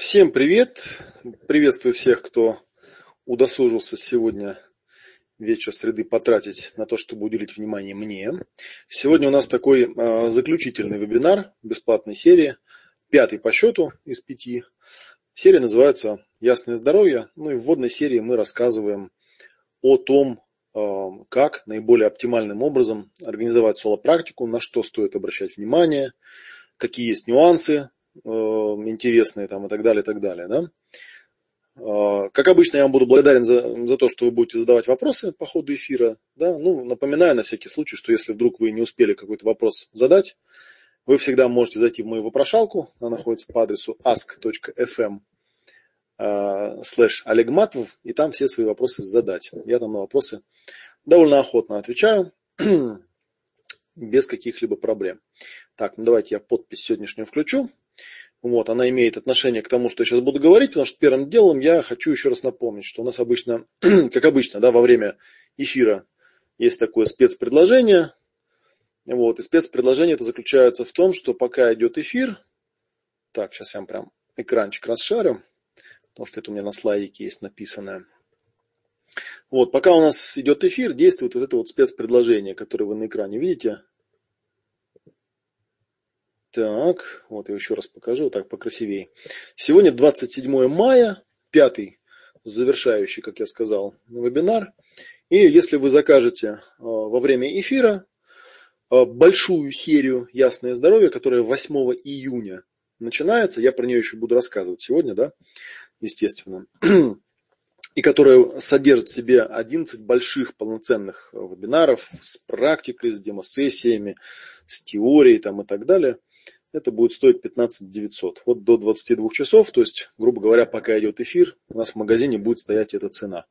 Всем привет! Приветствую всех, кто удосужился сегодня вечер среды потратить на то, чтобы уделить внимание мне. Сегодня у нас такой э, заключительный вебинар бесплатной серии, пятый по счету из пяти. Серия называется «Ясное здоровье». Ну и в вводной серии мы рассказываем о том, э, как наиболее оптимальным образом организовать соло-практику, на что стоит обращать внимание, какие есть нюансы интересные там и так далее, и так далее. Да? Э, как обычно, я вам буду благодарен за, за то, что вы будете задавать вопросы по ходу эфира. Да? Ну, напоминаю на всякий случай, что если вдруг вы не успели какой-то вопрос задать, вы всегда можете зайти в мою вопрошалку. Она находится по адресу ask.fm э, слэш олегматов, и там все свои вопросы задать. Я там на вопросы довольно охотно отвечаю, без каких-либо проблем. Так, ну давайте я подпись сегодняшнюю включу. Вот, она имеет отношение к тому, что я сейчас буду говорить, потому что первым делом я хочу еще раз напомнить, что у нас обычно, как обычно, да, во время эфира есть такое спецпредложение. Вот, и спецпредложение это заключается в том, что пока идет эфир, так, сейчас я вам прям экранчик расшарю, потому что это у меня на слайдике есть написанное. Вот, пока у нас идет эфир, действует вот это вот спецпредложение, которое вы на экране видите. Так, вот я еще раз покажу, так покрасивее. Сегодня 27 мая, пятый завершающий, как я сказал, вебинар. И если вы закажете э, во время эфира э, большую серию «Ясное здоровье», которая 8 июня начинается, я про нее еще буду рассказывать сегодня, да, естественно, и которая содержит в себе 11 больших полноценных вебинаров с практикой, с демосессиями, с теорией там, и так далее – это будет стоить 15 900. Вот до 22 часов, то есть, грубо говоря, пока идет эфир, у нас в магазине будет стоять эта цена.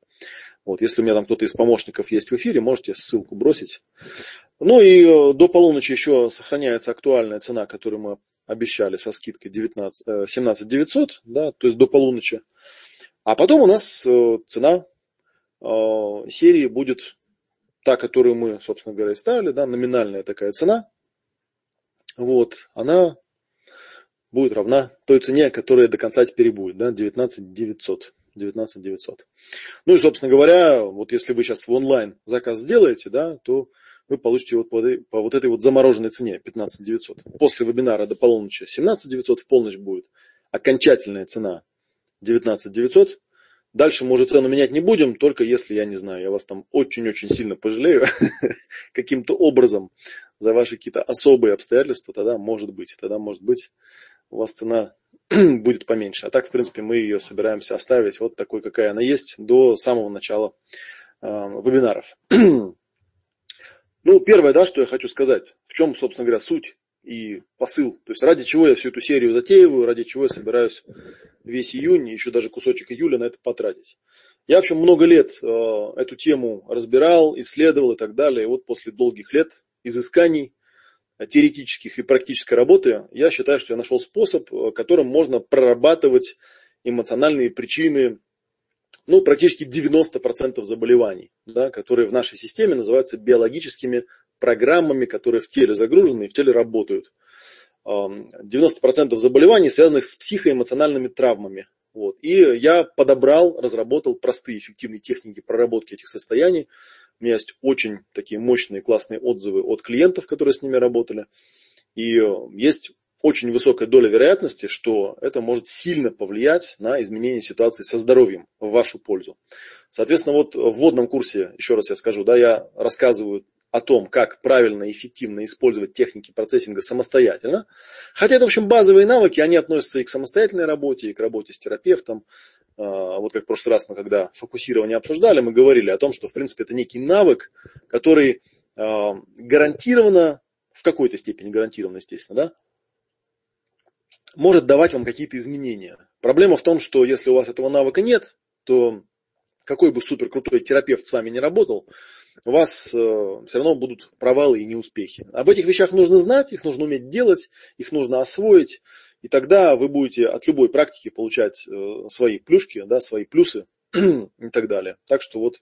Вот, если у меня там кто-то из помощников есть в эфире, можете ссылку бросить. Ну и э, до полуночи еще сохраняется актуальная цена, которую мы обещали со скидкой 19, 17 900, да, то есть до полуночи. А потом у нас э, цена э, серии будет та, которую мы, собственно говоря, ставили, да, номинальная такая цена, вот, она будет равна той цене, которая до конца теперь будет, да, 19 900. 19 900. Ну и, собственно говоря, вот если вы сейчас в онлайн заказ сделаете, да, то вы получите вот по, вот этой вот замороженной цене 15 900. После вебинара до полуночи 17 900, в полночь будет окончательная цена 19 900. Дальше мы уже цену менять не будем, только если, я не знаю, я вас там очень-очень сильно пожалею каким-то образом за ваши какие-то особые обстоятельства, тогда может быть, тогда может быть у вас цена будет поменьше. А так, в принципе, мы ее собираемся оставить вот такой, какая она есть, до самого начала э, вебинаров. ну, первое, да, что я хочу сказать, в чем, собственно говоря, суть и посыл. То есть ради чего я всю эту серию затеиваю, ради чего я собираюсь весь июнь, еще даже кусочек июля на это потратить. Я, в общем, много лет э, эту тему разбирал, исследовал и так далее. И вот после долгих лет изысканий теоретических и практической работы, я считаю, что я нашел способ, э, которым можно прорабатывать эмоциональные причины ну, практически 90% заболеваний, да, которые в нашей системе называются биологическими программами, которые в теле загружены и в теле работают. 90% заболеваний связанных с психоэмоциональными травмами. Вот. И я подобрал, разработал простые эффективные техники проработки этих состояний, у меня есть очень такие мощные, классные отзывы от клиентов, которые с ними работали. И э, есть очень высокая доля вероятности, что это может сильно повлиять на изменение ситуации со здоровьем в вашу пользу. Соответственно, вот в вводном курсе, еще раз я скажу, да, я рассказываю о том, как правильно и эффективно использовать техники процессинга самостоятельно. Хотя это, в общем, базовые навыки, они относятся и к самостоятельной работе, и к работе с терапевтом. А, вот как в прошлый раз мы, когда фокусирование обсуждали, мы говорили о том, что, в принципе, это некий навык, который а, гарантированно, в какой-то степени гарантированно, естественно, да, может давать вам какие-то изменения. Проблема в том, что если у вас этого навыка нет, то какой бы супер крутой терапевт с вами не работал, у вас э, все равно будут провалы и неуспехи. Об этих вещах нужно знать, их нужно уметь делать, их нужно освоить, и тогда вы будете от любой практики получать э, свои плюшки, да, свои плюсы и так далее. Так что вот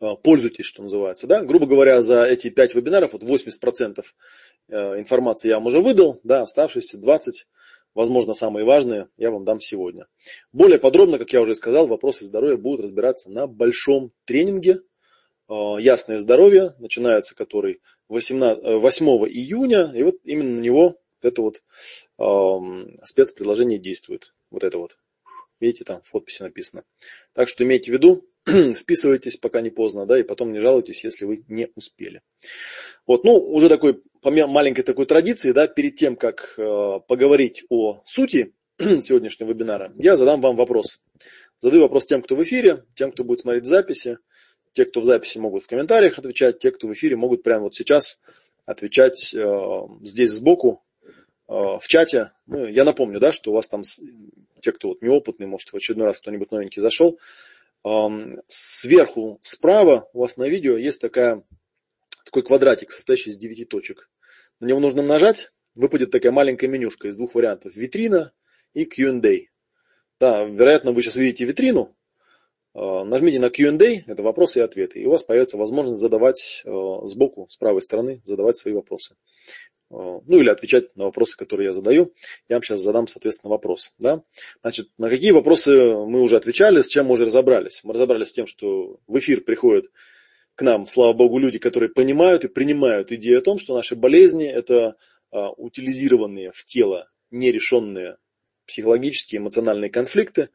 э, пользуйтесь, что называется. Да? Грубо говоря, за эти 5 вебинаров вот 80% информации я вам уже выдал, да, оставшиеся 20% возможно, самые важные, я вам дам сегодня. Более подробно, как я уже сказал, вопросы здоровья будут разбираться на большом тренинге э, «Ясное здоровье», начинается который 18, 8 июня, и вот именно на него это вот э, спецпредложение действует. Вот это вот. Видите, там в подписи написано. Так что имейте в виду, вписывайтесь, пока не поздно, да, и потом не жалуйтесь, если вы не успели. Вот, ну, уже такой, по маленькой такой традиции, да, перед тем, как э, поговорить о сути сегодняшнего вебинара, я задам вам вопрос. Задаю вопрос тем, кто в эфире, тем, кто будет смотреть записи. Те, кто в записи, могут в комментариях отвечать, те, кто в эфире, могут прямо вот сейчас отвечать э, здесь сбоку, в чате. Ну, я напомню, да, что у вас там, те, кто вот неопытный, может, в очередной раз кто-нибудь новенький зашел, сверху справа у вас на видео есть такая, такой квадратик, состоящий из 9 точек. На него нужно нажать, выпадет такая маленькая менюшка из двух вариантов. Витрина и Q&A. Да, вероятно, вы сейчас видите витрину. А, нажмите на Q&A, это вопросы и ответы. И у вас появится возможность задавать а, сбоку, с правой стороны, задавать свои вопросы. Э, ну или отвечать на вопросы, которые я задаю. Я вам сейчас задам, соответственно, вопрос. Да? Значит, на какие вопросы мы уже отвечали, с чем мы уже разобрались? Мы разобрались с тем, что в эфир приходят к нам, слава богу, люди, которые понимают и принимают идею о том, что наши болезни – это а, утилизированные в тело нерешенные психологические, эмоциональные конфликты,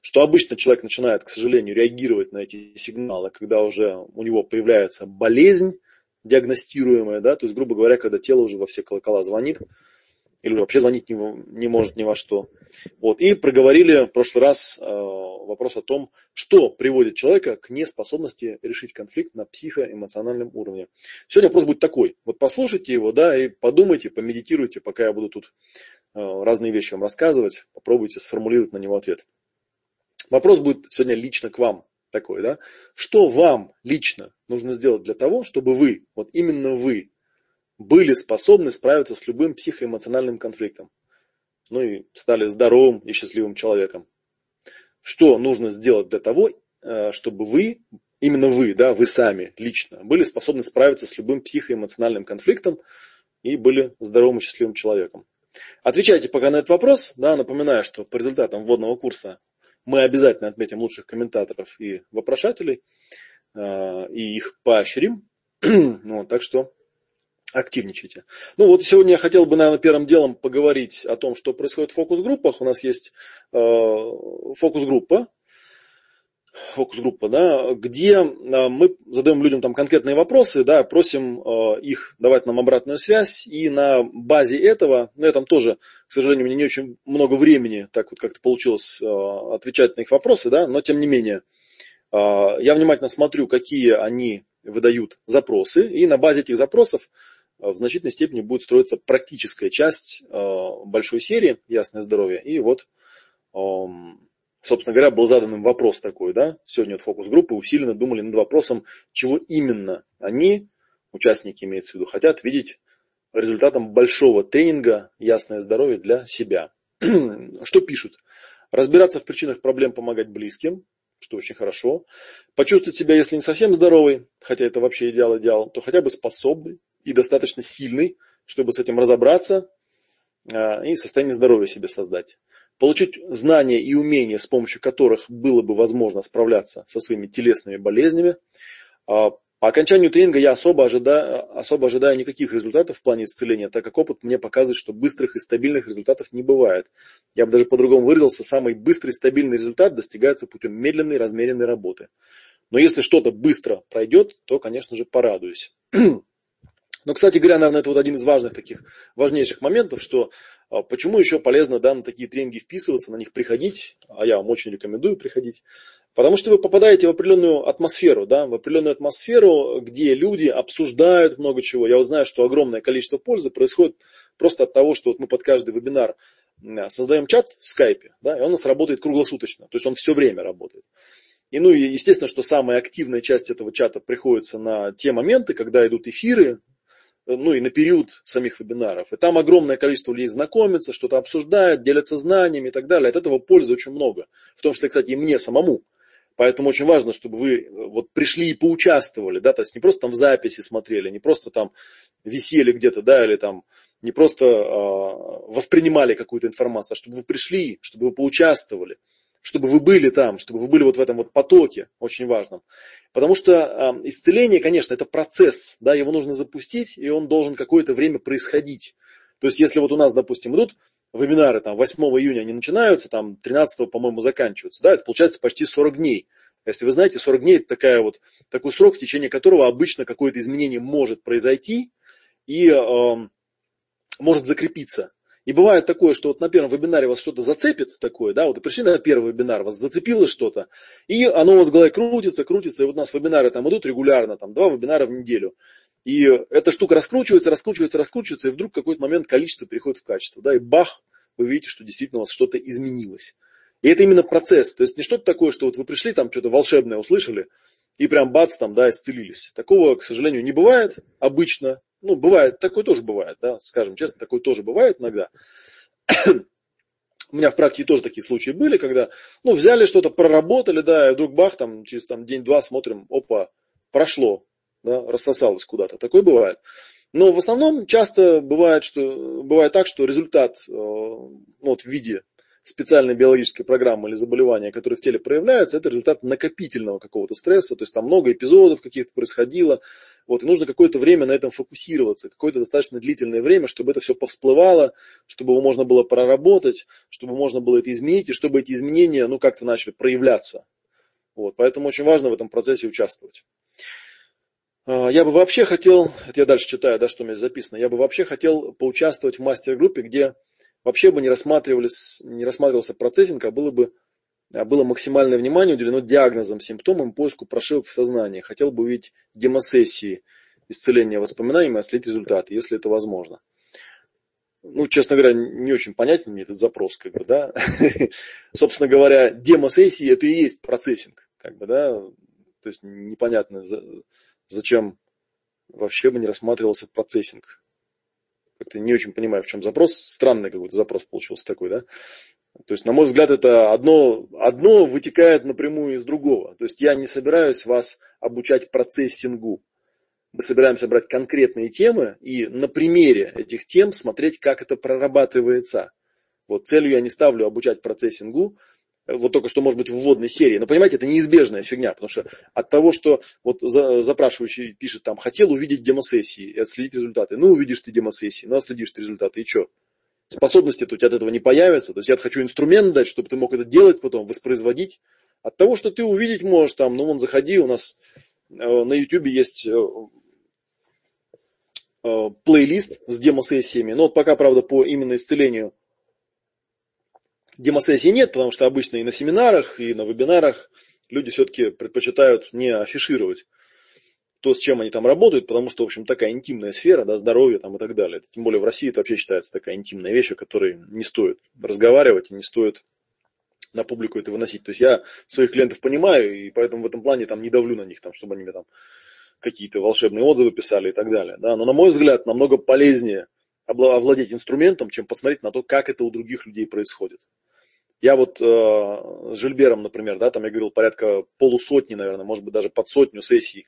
что обычно человек начинает, к сожалению, реагировать на эти сигналы, когда уже у него появляется болезнь, диагностируемое, да, то есть, грубо говоря, когда тело уже во все колокола звонит, или вообще звонить не, не может ни во что. Вот. И проговорили в прошлый раз э, вопрос о том, что приводит человека к неспособности решить конфликт на психоэмоциональном уровне. Сегодня вопрос будет такой. Вот послушайте его, да, и подумайте, помедитируйте, пока я буду тут э, разные вещи вам рассказывать, попробуйте сформулировать на него ответ. Вопрос будет сегодня лично к вам такой, да? Что вам лично нужно сделать для того, чтобы вы, вот именно вы, были способны справиться с любым психоэмоциональным конфликтом? Ну и стали здоровым и счастливым человеком. Что нужно сделать для того, э, чтобы вы, именно вы, да, вы сами лично, были способны справиться с любым психоэмоциональным конфликтом и были здоровым и счастливым человеком? Отвечайте пока на этот вопрос. Да, напоминаю, что по результатам вводного курса мы обязательно отметим лучших комментаторов и вопрошателей, э, и их поощрим. вот, так что активничайте. Ну вот сегодня я хотел бы, наверное, первым делом поговорить о том, что происходит в фокус-группах. У нас есть э, фокус-группа, фокус-группа, да, где э, мы задаем людям там конкретные вопросы, да, просим э, их давать нам обратную связь, и на базе этого, ну, я там тоже, к сожалению, мне не очень много времени, так вот как-то получилось, э, отвечать на их вопросы, да, но тем не менее, я внимательно смотрю, какие они выдают запросы, и на базе этих запросов в значительной степени будет строиться практическая часть большой серии «Ясное здоровье». И вот эм, собственно говоря, был задан им вопрос такой, да, сегодня вот фокус-группы усиленно думали над вопросом, чего именно они, участники имеется в виду, хотят видеть результатом большого тренинга «Ясное здоровье» для себя. Что пишут? Разбираться в причинах проблем, помогать близким, что очень хорошо. Почувствовать себя, если не совсем здоровый, хотя это вообще идеал идеал, то хотя бы способный и достаточно сильный, чтобы с этим разобраться а, и состояние здоровья себе создать получить знания и умения, с помощью которых было бы возможно справляться со своими телесными болезнями. А, по окончанию тренинга я особо ожидаю, особо ожидаю никаких результатов в плане исцеления, так как опыт мне показывает, что быстрых и стабильных результатов не бывает. Я бы даже по-другому выразился, самый быстрый и стабильный результат достигается путем медленной, размеренной работы. Но если что-то быстро пройдет, то, конечно же, порадуюсь. Но, кстати говоря, наверное, это вот один из важных таких, важнейших моментов, что почему еще полезно да, на такие тренинги вписываться, на них приходить, а я вам очень рекомендую приходить, потому что вы попадаете в определенную атмосферу, да, в определенную атмосферу, где люди обсуждают много чего. Я вот знаю, что огромное количество пользы происходит просто от того, что вот мы под каждый вебинар создаем чат в скайпе, да, и он у нас работает круглосуточно, то есть он все время работает. И, ну, естественно, что самая активная часть этого чата приходится на те моменты, когда идут эфиры, ну и на период самих вебинаров. И там огромное количество людей знакомится, что-то обсуждает, делятся знаниями и так далее. От этого пользы очень много. В том числе, кстати, и мне самому. Поэтому очень важно, чтобы вы э, вот пришли и поучаствовали, да, то есть не просто там в записи смотрели, не просто там висели где-то, да, или там не просто э, воспринимали какую-то информацию, а чтобы вы пришли, чтобы вы поучаствовали, чтобы вы были там, чтобы вы были вот в этом вот потоке, очень важном. Потому что э, исцеление, конечно, это процесс, да, его нужно запустить, и он должен какое-то время происходить. То есть, если вот у нас, допустим, идут вебинары, там, 8 июня они начинаются, там, 13, по-моему, заканчиваются, да, это получается почти 40 дней. Если вы знаете, 40 дней это такая вот, такой срок, в течение которого обычно какое-то изменение может произойти и э, может закрепиться. И бывает такое, что вот на первом вебинаре вас что-то зацепит такое, да, вот вы пришли на первый вебинар, вас зацепило что-то, и оно у вас в голове крутится, крутится, и вот у нас вебинары там идут регулярно, там два вебинара в неделю. И эта штука раскручивается, раскручивается, раскручивается, и вдруг в какой-то момент количество переходит в качество, да, и бах, вы видите, что действительно у вас что-то изменилось. И это именно процесс, то есть не что-то такое, что вот вы пришли, там что-то волшебное услышали, и прям бац, там, да, исцелились. Такого, к сожалению, не бывает обычно, ну, бывает, такое тоже бывает, да, скажем честно, такое тоже бывает иногда. У меня в практике тоже такие случаи были, когда, ну, взяли что-то, проработали, да, и вдруг бах, там, через там, день-два смотрим, опа, прошло, да, рассосалось куда-то. Такое бывает. Но в основном часто бывает, что, бывает так, что результат э, ну, вот в виде специальной биологической программы или заболевания, которое в теле проявляется, это результат накопительного какого-то стресса, то есть там много эпизодов каких-то происходило, вот, и нужно какое-то время на этом фокусироваться, какое-то достаточно длительное время, чтобы это все повсплывало, чтобы его можно было проработать, чтобы можно было это изменить, и чтобы эти изменения, ну, как-то начали проявляться. Вот, поэтому очень важно в этом процессе участвовать. А, я бы вообще хотел, это я дальше читаю, да, что у меня записано, я бы вообще хотел поучаствовать в мастер-группе, где вообще бы не, рассматривались, не рассматривался процессинг, а было бы а было максимальное внимание уделено диагнозам, симптомам, поиску прошивок в сознании. Хотел бы увидеть демосессии исцеления воспоминаний и отследить результаты, если это возможно. Ну, честно говоря, не очень понятен мне этот запрос, как бы, да. Собственно говоря, демосессии это и есть процессинг, как бы, да. То есть непонятно, зачем вообще бы не рассматривался процессинг как-то не очень понимаю, в чем запрос. Странный какой-то запрос получился такой, да. То есть, на мой взгляд, это одно, одно вытекает напрямую из другого. То есть, я не собираюсь вас обучать процессингу. Мы собираемся брать конкретные темы и на примере этих тем смотреть, как это прорабатывается. Вот целью я не ставлю обучать процессингу, вот только что, может быть, в вводной серии. Но понимаете, это неизбежная фигня, потому что от того, что вот запрашивающий пишет там, хотел увидеть демосессии и отследить результаты. Ну, увидишь ты демосессии, ну, отследишь ты результаты, и что? Способности-то у тебя от этого не появятся. То есть я хочу инструмент дать, чтобы ты мог это делать потом, воспроизводить. От того, что ты увидеть можешь там, ну, вон, заходи, у нас э, на YouTube есть э, э, плейлист с демосессиями. Но вот пока, правда, по именно исцелению демосессии нет, потому что обычно и на семинарах, и на вебинарах люди все-таки предпочитают не афишировать то, с чем они там работают, потому что, в общем, такая интимная сфера, да, здоровье там и так далее. Тем более в России это вообще считается такая интимная вещь, о которой не стоит разговаривать и не стоит на публику это выносить. То есть я своих клиентов понимаю, и поэтому в этом плане там не давлю на них, там, чтобы они мне там какие-то волшебные отзывы писали и так далее. Да. Но, на мой взгляд, намного полезнее овладеть инструментом, чем посмотреть на то, как это у других людей происходит. Я вот э, с Жильбером, например, да, там я говорил порядка полусотни, наверное, может быть даже под сотню сессий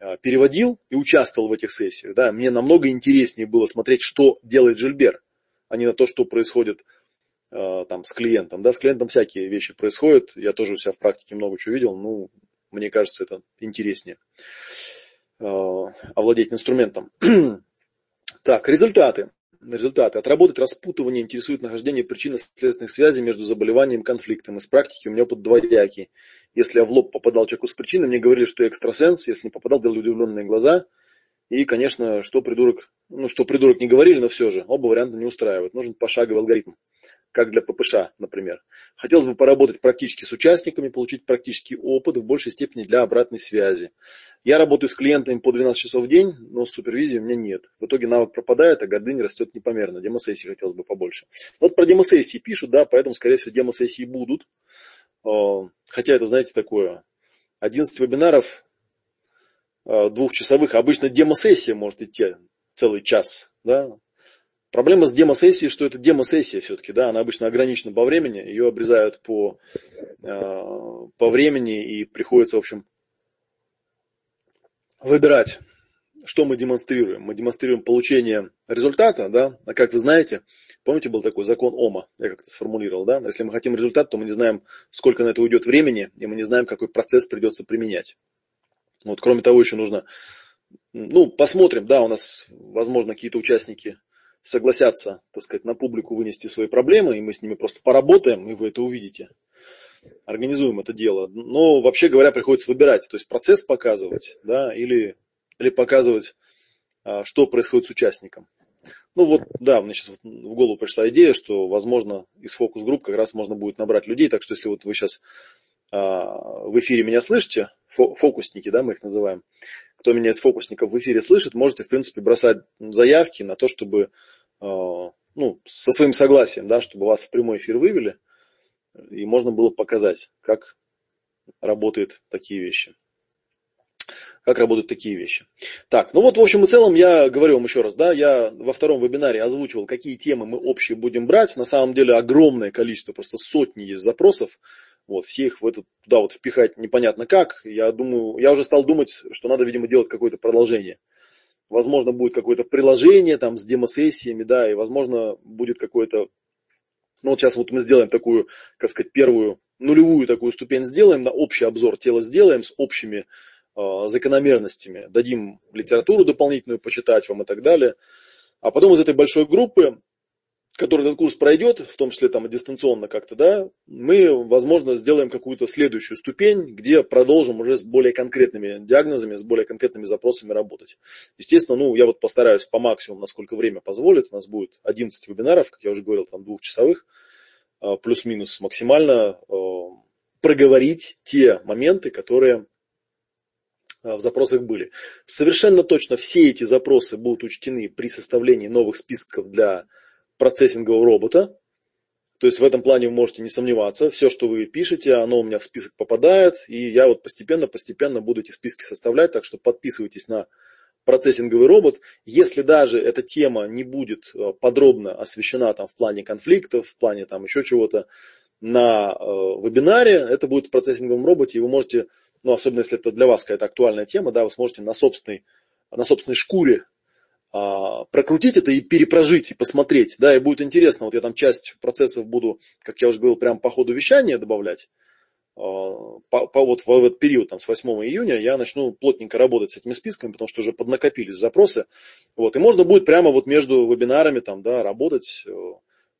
э, переводил и участвовал в этих сессиях. Да, мне намного интереснее было смотреть, что делает Жильбер, а не на то, что происходит э, там с клиентом. Да, с клиентом всякие вещи происходят. Я тоже у себя в практике много чего видел. Ну, мне кажется, это интереснее э, овладеть инструментом. так, результаты результаты. Отработать распутывание интересует нахождение причинно-следственных связей между заболеванием и конфликтом. Из практики у меня опыт двоякий. Если я в лоб попадал человеку с причиной, мне говорили, что я экстрасенс. Если не попадал, делали удивленные глаза. И, конечно, что придурок, ну, что придурок не говорили, но все же, оба варианта не устраивают. Нужен пошаговый алгоритм как для ППШ, например. Хотелось бы поработать практически с участниками, получить практический опыт в большей степени для обратной связи. Я работаю с клиентами по 12 часов в день, но супервизии у меня нет. В итоге навык пропадает, а гордыня растет непомерно. Демосессии хотелось бы побольше. Вот про демосессии пишут, да, поэтому, скорее всего, демосессии будут. А, хотя это, знаете, такое. 11 вебинаров а, двухчасовых. Обычно демосессия может идти целый час. Да? Проблема с демосессией, что это демосессия все-таки, да, она обычно ограничена по времени, ее обрезают по, э, по времени и приходится, в общем, выбирать что мы демонстрируем? Мы демонстрируем получение результата, да, а как вы знаете, помните, был такой закон Ома, я как-то сформулировал, да, если мы хотим результат, то мы не знаем, сколько на это уйдет времени, и мы не знаем, какой процесс придется применять. Вот, кроме того, еще нужно, ну, посмотрим, да, у нас, возможно, какие-то участники согласятся, так сказать, на публику вынести свои проблемы, и мы с ними просто поработаем, и вы это увидите. Организуем это дело. Но, вообще говоря, приходится выбирать, то есть процесс показывать, да, или, или показывать, а, что происходит с участником. Ну вот, да, мне сейчас в голову пришла идея, что, возможно, из фокус-групп как раз можно будет набрать людей, так что если вот вы сейчас а, в эфире меня слышите, фокусники, да, мы их называем, кто меня из фокусников в эфире слышит, можете, в принципе, бросать заявки на то, чтобы, ну, со своим согласием, да, чтобы вас в прямой эфир вывели, и можно было показать, как работают такие вещи. Как работают такие вещи. Так, ну вот, в общем и целом, я говорю вам еще раз, да, я во втором вебинаре озвучивал, какие темы мы общие будем брать. На самом деле огромное количество, просто сотни есть запросов. Вот, все их в этот, туда вот впихать непонятно как. Я думаю, я уже стал думать, что надо, видимо, делать какое-то продолжение. Возможно, будет какое-то приложение там с демосессиями, да, и возможно будет какое-то, ну вот сейчас вот мы сделаем такую, как сказать, первую нулевую такую ступень сделаем, на общий обзор тела сделаем с общими э, закономерностями, дадим литературу дополнительную почитать вам и так далее. А потом из этой большой группы который этот курс пройдет, в том числе там дистанционно как-то, да, мы, возможно, сделаем какую-то следующую ступень, где продолжим уже с более конкретными диагнозами, с более конкретными запросами работать. Естественно, ну, я вот постараюсь по максимуму, насколько время позволит, у нас будет 11 вебинаров, как я уже говорил, там двухчасовых, а, плюс-минус максимально а, проговорить те моменты, которые а, в запросах были. Совершенно точно все эти запросы будут учтены при составлении новых списков для процессингового робота. То есть в этом плане вы можете не сомневаться. Все, что вы пишете, оно у меня в список попадает. И я вот постепенно-постепенно буду эти списки составлять. Так что подписывайтесь на процессинговый робот. Если даже эта тема не будет э, подробно освещена там, в плане конфликтов, в плане там, еще чего-то на э, вебинаре, это будет в процессинговом роботе. И вы можете, ну, особенно если это для вас какая-то актуальная тема, да, вы сможете на собственной, на собственной шкуре прокрутить это и перепрожить, и посмотреть, да, и будет интересно, вот я там часть процессов буду, как я уже говорил, прямо по ходу вещания добавлять, а, по, по, вот в этот период, там, с 8 июня, я начну плотненько работать с этими списками, потому что уже поднакопились запросы, вот, и можно будет прямо вот между вебинарами, там, да, работать э,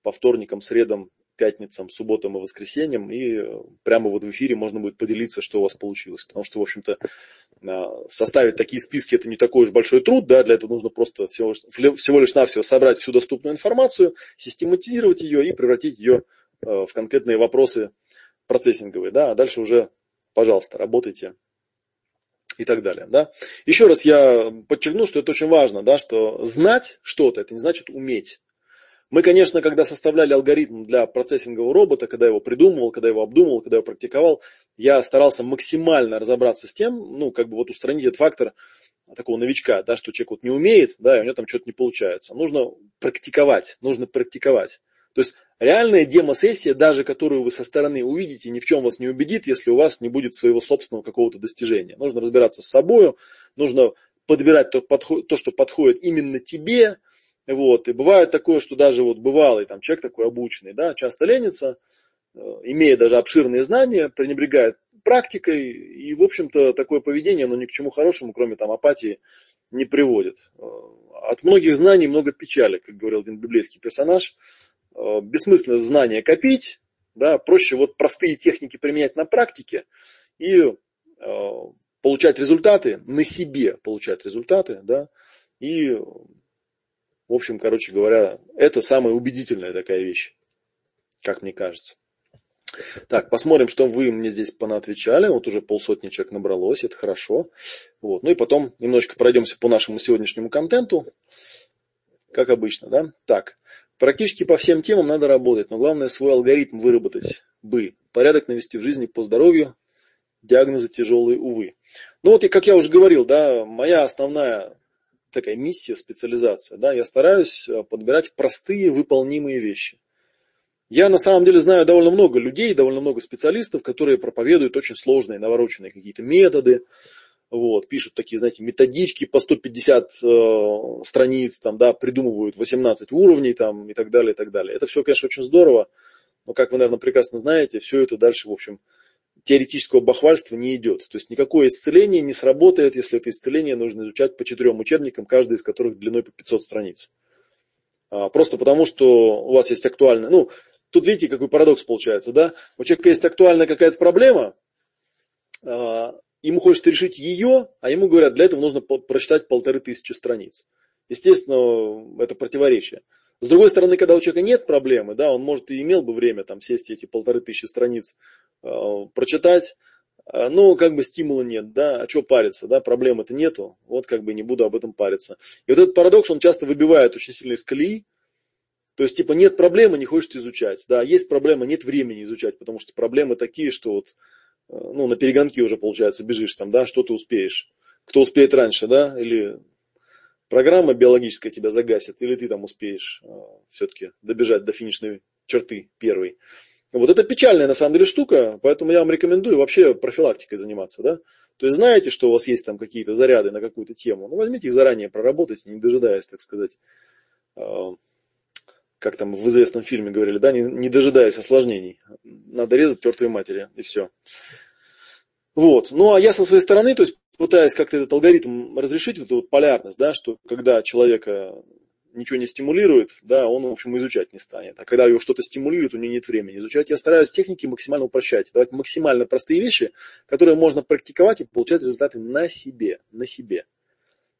по вторникам, средам, пятницам, субботам и воскресеньям, и э, прямо вот в эфире можно будет поделиться, что у вас получилось. Потому что, в общем-то, а, составить такие списки это не такой уж большой труд, да, для этого нужно просто всего, всего лишь навсего собрать всю доступную информацию, систематизировать ее и превратить ее э, в конкретные вопросы процессинговые, да, а дальше уже, пожалуйста, работайте и так далее, да. Еще раз я подчеркну, что это очень важно, да, что знать что-то, это не значит уметь. Мы, конечно, когда составляли алгоритм для процессингового робота, когда его придумывал, когда его обдумывал, когда его практиковал, я старался максимально разобраться с тем, ну, как бы вот устранить этот фактор такого новичка, да, что человек вот не умеет, да, и у него там что-то не получается. Нужно практиковать, нужно практиковать. То есть реальная демо-сессия, даже которую вы со стороны увидите, ни в чем вас не убедит, если у вас не будет своего собственного какого-то достижения. Нужно разбираться с собой, нужно подбирать то, то, что подходит именно тебе, вот. И бывает такое, что даже вот бывалый там, человек такой обученный, да, часто ленится, э, имея даже обширные знания, пренебрегает практикой, и, в общем-то, такое поведение, оно ни к чему хорошему, кроме там апатии, не приводит. Э, от многих знаний много печали, как говорил один библейский персонаж. Э, бессмысленно знания копить, да, проще вот простые техники применять на практике и получать результаты, на себе получать результаты, да, и в общем, короче говоря, это самая убедительная такая вещь, как мне кажется. Так, посмотрим, что вы мне здесь понаотвечали. Вот уже полсотни человек набралось, это хорошо. Вот. Ну и потом немножечко пройдемся по нашему сегодняшнему контенту. Как обычно, да? Так, практически по всем темам надо работать, но главное свой алгоритм выработать бы. Порядок навести в жизни по здоровью, диагнозы тяжелые, увы. Ну вот, и как я уже говорил, да, моя основная такая миссия, специализация. Да? Я стараюсь э, подбирать простые выполнимые вещи. Я на самом деле знаю довольно много людей, довольно много специалистов, которые проповедуют очень сложные, навороченные какие-то методы, вот, пишут такие, знаете, методички по 150 э, страниц, там, да, придумывают 18 уровней там, и так далее, и так далее. Это все, конечно, очень здорово, но, как вы, наверное, прекрасно знаете, все это дальше, в общем, теоретического бахвальства не идет. То есть никакое исцеление не сработает, если это исцеление нужно изучать по четырем учебникам, каждый из которых длиной по 500 страниц. А, просто потому, что у вас есть актуальная, ну, тут видите, какой парадокс получается, да? У человека есть актуальная какая-то проблема, а, ему хочется решить ее, а ему говорят, для этого нужно прочитать полторы тысячи страниц. Естественно, это противоречие. С другой стороны, когда у человека нет проблемы, да, он может и имел бы время там сесть эти полторы тысячи страниц прочитать, э, но как бы стимула нет, да, а что париться, да, проблемы-то нету, вот как бы не буду об этом париться. И вот этот парадокс, он часто выбивает очень сильно из колеи, то есть, типа, нет проблемы, не хочешь изучать, да, есть проблема, нет времени изучать, потому что проблемы такие, что вот Э, ну, на перегонки уже, получается, бежишь там, да, что ты успеешь. Кто успеет раньше, да, или программа биологическая тебя загасит, или ты там успеешь все-таки добежать до финишной черты первой. Вот это печальная на самом деле штука, поэтому я вам рекомендую вообще профилактикой заниматься, да. То есть знаете, что у вас есть там какие-то заряды на какую-то тему, ну возьмите их заранее, проработайте, не дожидаясь, так сказать, э, как там в известном фильме говорили, да, не, не дожидаясь осложнений. Надо резать тертые матери, и все. Вот. Ну, а я со своей стороны, то есть пытаясь как-то этот алгоритм разрешить, вот эту вот полярность, да, что когда человека ничего не стимулирует, да, он, в общем, изучать не станет. А когда его что-то стимулирует, у него нет времени изучать. Я стараюсь техники максимально упрощать. Давать максимально простые вещи, которые можно практиковать и получать результаты на себе, на себе.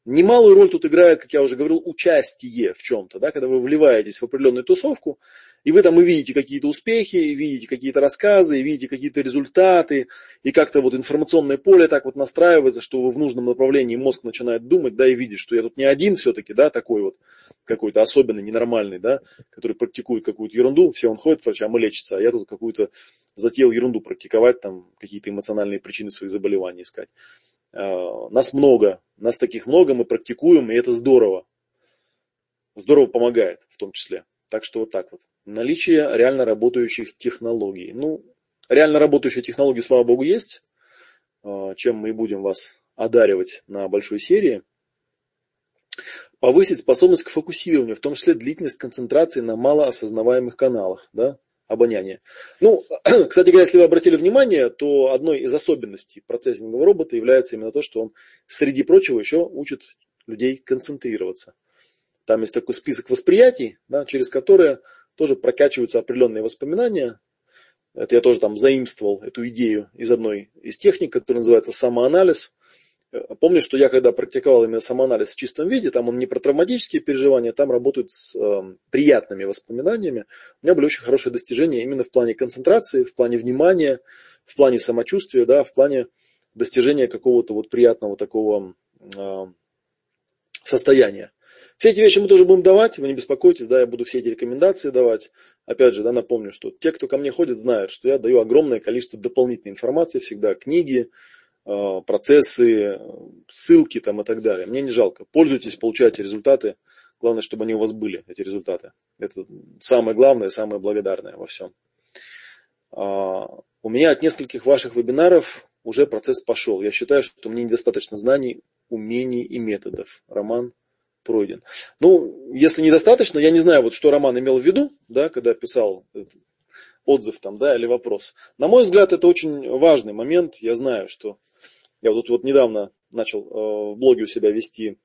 Немалую роль тут играет, как я уже говорил, участие в чем-то, да, когда вы вливаетесь в определенную тусовку, и вы там и видите какие-то успехи, и видите какие-то рассказы, и видите какие-то результаты, и как-то вот информационное поле так вот настраивается, что вы в нужном направлении мозг начинает думать, да, и видит, что я тут не один все-таки, да, такой вот какой-то особенный, ненормальный, да, который практикует какую-то ерунду, все он ходит к врачам и лечится, а я тут какую-то затеял ерунду практиковать, там какие-то эмоциональные причины своих заболеваний искать. А, нас много, нас таких много, мы практикуем, и это здорово. Здорово помогает в том числе. Так что вот так вот. Наличие реально работающих технологий. Ну, реально работающие технологии, слава богу, есть. А, чем мы и будем вас одаривать на большой серии. Повысить способность к фокусированию, в том числе длительность концентрации на малоосознаваемых каналах. Да? обоняния. Ну, кстати говоря, если вы обратили внимание, то одной из особенностей процессингового робота является именно то, что он, среди прочего, еще учит людей концентрироваться. Там есть такой список восприятий, да, через которые тоже прокачиваются определенные воспоминания. Это я тоже там заимствовал эту идею из одной из техник, которая называется самоанализ. Помню, что я когда практиковал именно самоанализ в чистом виде, там он не про травматические переживания, там работают с э, приятными воспоминаниями. У меня были очень хорошие достижения именно в плане концентрации, в плане внимания, в плане самочувствия, да, в плане достижения какого-то вот приятного такого э, состояния. Все эти вещи мы тоже будем давать, вы не беспокойтесь, да, я буду все эти рекомендации давать. Опять же, да, напомню, что те, кто ко мне ходит, знают, что я даю огромное количество дополнительной информации, всегда книги, Э, процессы, ссылки там и так далее. Мне не жалко. Пользуйтесь, получайте результаты. Главное, чтобы они у вас были, эти результаты. Это самое главное, самое благодарное во всем. А, у меня от нескольких ваших вебинаров уже процесс пошел. Я считаю, что мне недостаточно знаний, умений и методов. Роман пройден. Ну, если недостаточно, я не знаю, вот что Роман имел в виду, да, когда писал отзыв там, да, или вопрос. На мой взгляд, это очень важный момент. Я знаю, что я вот тут вот недавно начал э, в блоге у себя вести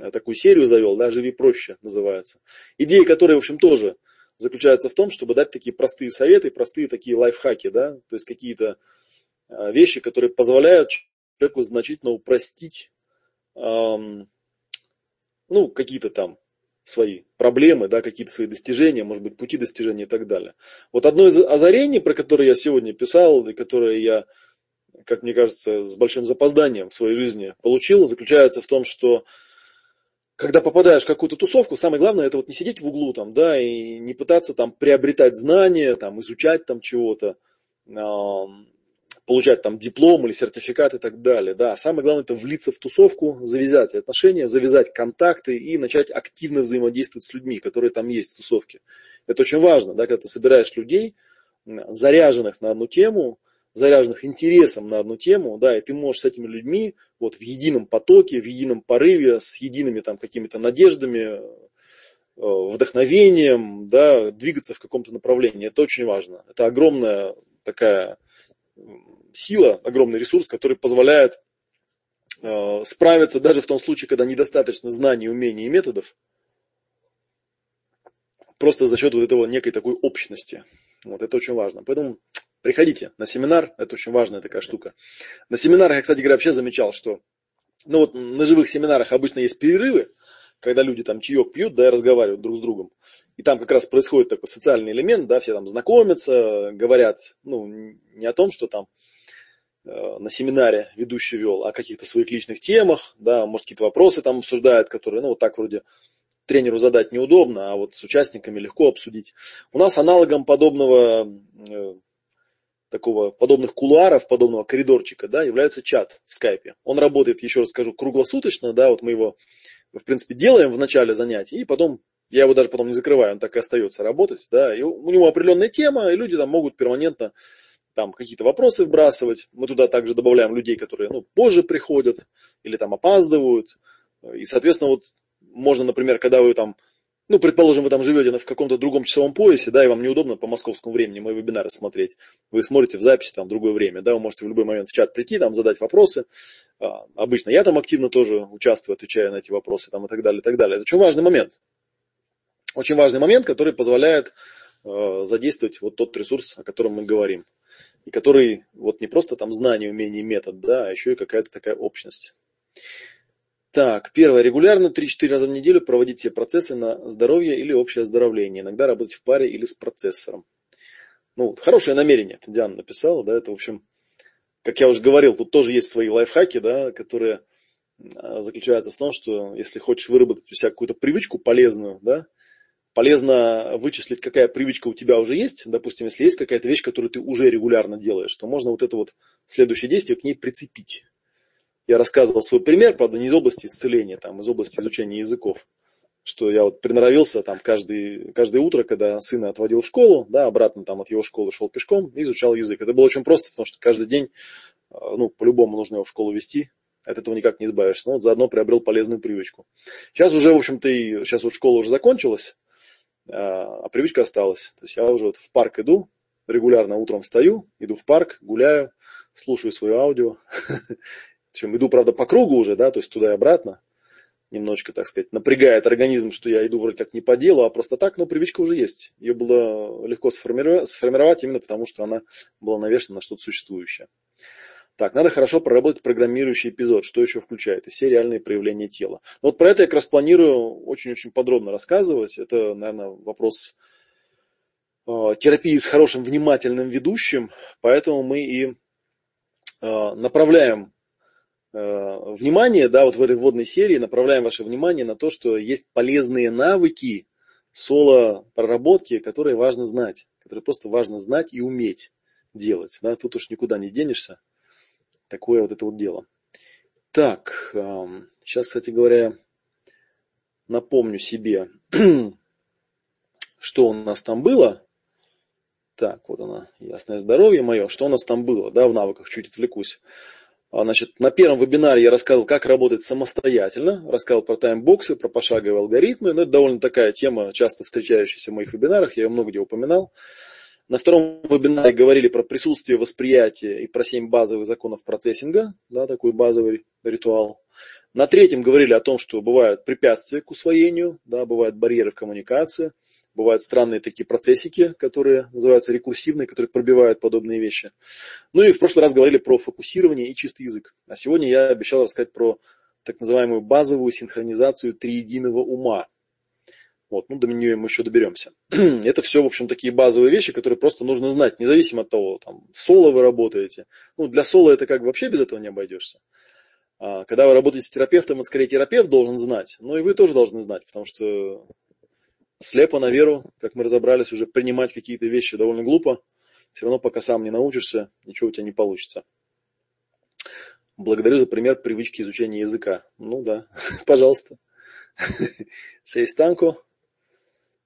э, такую серию завел, да, «Живи проще» называется. Идея которой, в общем, тоже заключается в том, чтобы дать такие простые советы, простые такие лайфхаки, да, то есть какие-то э, вещи, которые позволяют человеку значительно упростить, эм, ну, какие-то там свои проблемы, да, какие-то свои достижения, может быть, пути достижения и так далее. Вот одно из озарений, про которое я сегодня писал, и которое я как мне кажется, с большим запозданием в своей жизни получил, заключается в том, что когда попадаешь в какую-то тусовку, самое главное это вот не сидеть в углу там, да, и не пытаться там приобретать знания, там, изучать там чего-то, получать там диплом или сертификат и так далее, да. Самое главное это влиться в тусовку, завязать отношения, завязать контакты и начать активно взаимодействовать с людьми, которые там есть в тусовке. Это очень важно, да, когда ты собираешь людей, заряженных на одну тему, заряженных интересом на одну тему, да, и ты можешь с этими людьми вот в едином потоке, в едином порыве, с едиными там какими-то надеждами, вдохновением, да, двигаться в каком-то направлении. Это очень важно. Это огромная такая сила, огромный ресурс, который позволяет э, справиться даже в том случае, когда недостаточно знаний, умений и методов, просто за счет вот этого некой такой общности. Вот это очень важно. Поэтому приходите на семинар, это очень важная такая штука. На семинарах я, кстати говоря, вообще замечал, что ну вот на живых семинарах обычно есть перерывы, когда люди там чаек пьют, да, и разговаривают друг с другом. И там как раз происходит такой социальный элемент, да, все там знакомятся, говорят, ну, не о том, что там э, на семинаре ведущий вел, а о каких-то своих личных темах, да, может, какие-то вопросы там обсуждают, которые, ну, вот так вроде тренеру задать неудобно, а вот с участниками легко обсудить. У нас аналогом подобного э, такого подобных кулуаров, подобного коридорчика, да, является чат в скайпе. Он работает, еще раз скажу, круглосуточно, да, вот мы его, в принципе, делаем в начале занятий, и потом я его даже потом не закрываю, он так и остается работать, да, и у него определенная тема, и люди там могут перманентно там какие-то вопросы вбрасывать. Мы туда также добавляем людей, которые ну, позже приходят или там опаздывают. И, соответственно, вот можно, например, когда вы там, ну, предположим, вы там живете в каком-то другом часовом поясе, да, и вам неудобно по московскому времени мои вебинары смотреть. Вы смотрите в записи там другое время, да, вы можете в любой момент в чат прийти, там задать вопросы. А, обычно я там активно тоже участвую, отвечаю на эти вопросы там и так далее, и так далее. Это очень важный момент очень важный момент, который позволяет э, задействовать вот тот ресурс, о котором мы говорим. И который вот не просто там знание, умение, метод, да, а еще и какая-то такая общность. Так, первое. Регулярно 3-4 раза в неделю проводить все процессы на здоровье или общее оздоровление. Иногда работать в паре или с процессором. Ну, хорошее намерение, это Диана написала, да, это, в общем, как я уже говорил, тут тоже есть свои лайфхаки, да, которые э, заключаются в том, что если хочешь выработать у себя какую-то привычку полезную, да, полезно вычислить, какая привычка у тебя уже есть. Допустим, если есть какая-то вещь, которую ты уже регулярно делаешь, то можно вот это вот следующее действие к ней прицепить. Я рассказывал свой пример, правда, не из области исцеления, там, из области изучения языков. Что я вот приноровился там каждый, каждое утро, когда сына отводил в школу, да, обратно там от его школы шел пешком и изучал язык. Это было очень просто, потому что каждый день, а, ну, по-любому нужно его в школу вести, от этого никак не избавишься. Но вот заодно приобрел полезную привычку. Сейчас уже, в общем-то, и сейчас вот школа уже закончилась, а, а привычка осталась. То есть я уже вот в парк иду, регулярно утром встаю, иду в парк, гуляю, слушаю свое аудио. Причем иду, правда, по кругу уже, да, то есть туда и обратно. Немножечко, так сказать, напрягает организм, что я иду вроде как не по делу, а просто так, но привычка уже есть. Ее было легко сформировать именно потому, что она была навешена на что-то существующее. Так, надо хорошо проработать программирующий эпизод, что еще включает, и все реальные проявления тела. Но вот про это я как раз планирую очень-очень подробно рассказывать. Это, наверное, вопрос э, терапии с хорошим внимательным ведущим, поэтому мы и э, направляем внимание, да, вот в этой вводной серии направляем ваше внимание на то, что есть полезные навыки соло-проработки, которые важно знать, которые просто важно знать и уметь делать. Да, тут уж никуда не денешься такое вот это вот дело. Так, сейчас, кстати говоря, напомню себе, что у нас там было. Так, вот она, ясное здоровье мое. Что у нас там было, да, в навыках, чуть отвлекусь. А, значит, на первом вебинаре я рассказывал, как работать самостоятельно, рассказывал про таймбоксы, про пошаговые алгоритмы. Но ну, это довольно такая тема, часто встречающаяся в моих вебинарах, я ее много где упоминал. На втором вебинаре говорили про присутствие восприятия и про семь базовых законов процессинга, да, такой базовый ритуал. На третьем говорили о том, что бывают препятствия к усвоению, да, бывают барьеры в коммуникации, бывают странные такие процессики, которые называются рекурсивные, которые пробивают подобные вещи. Ну и в прошлый раз говорили про фокусирование и чистый язык. А сегодня я обещал рассказать про так называемую базовую синхронизацию триединого ума. Вот, ну, до нее мы еще доберемся. Это все, в общем, такие базовые вещи, которые просто нужно знать, независимо от того, там, соло вы работаете. Ну, для соло это как бы вообще без этого не обойдешься. А, когда вы работаете с терапевтом, скорее терапевт должен знать, но и вы тоже должны знать, потому что слепо на веру, как мы разобрались, уже принимать какие-то вещи довольно глупо. Все равно, пока сам не научишься, ничего у тебя не получится. Благодарю за пример привычки изучения языка. Ну да, пожалуйста. Сейстанко.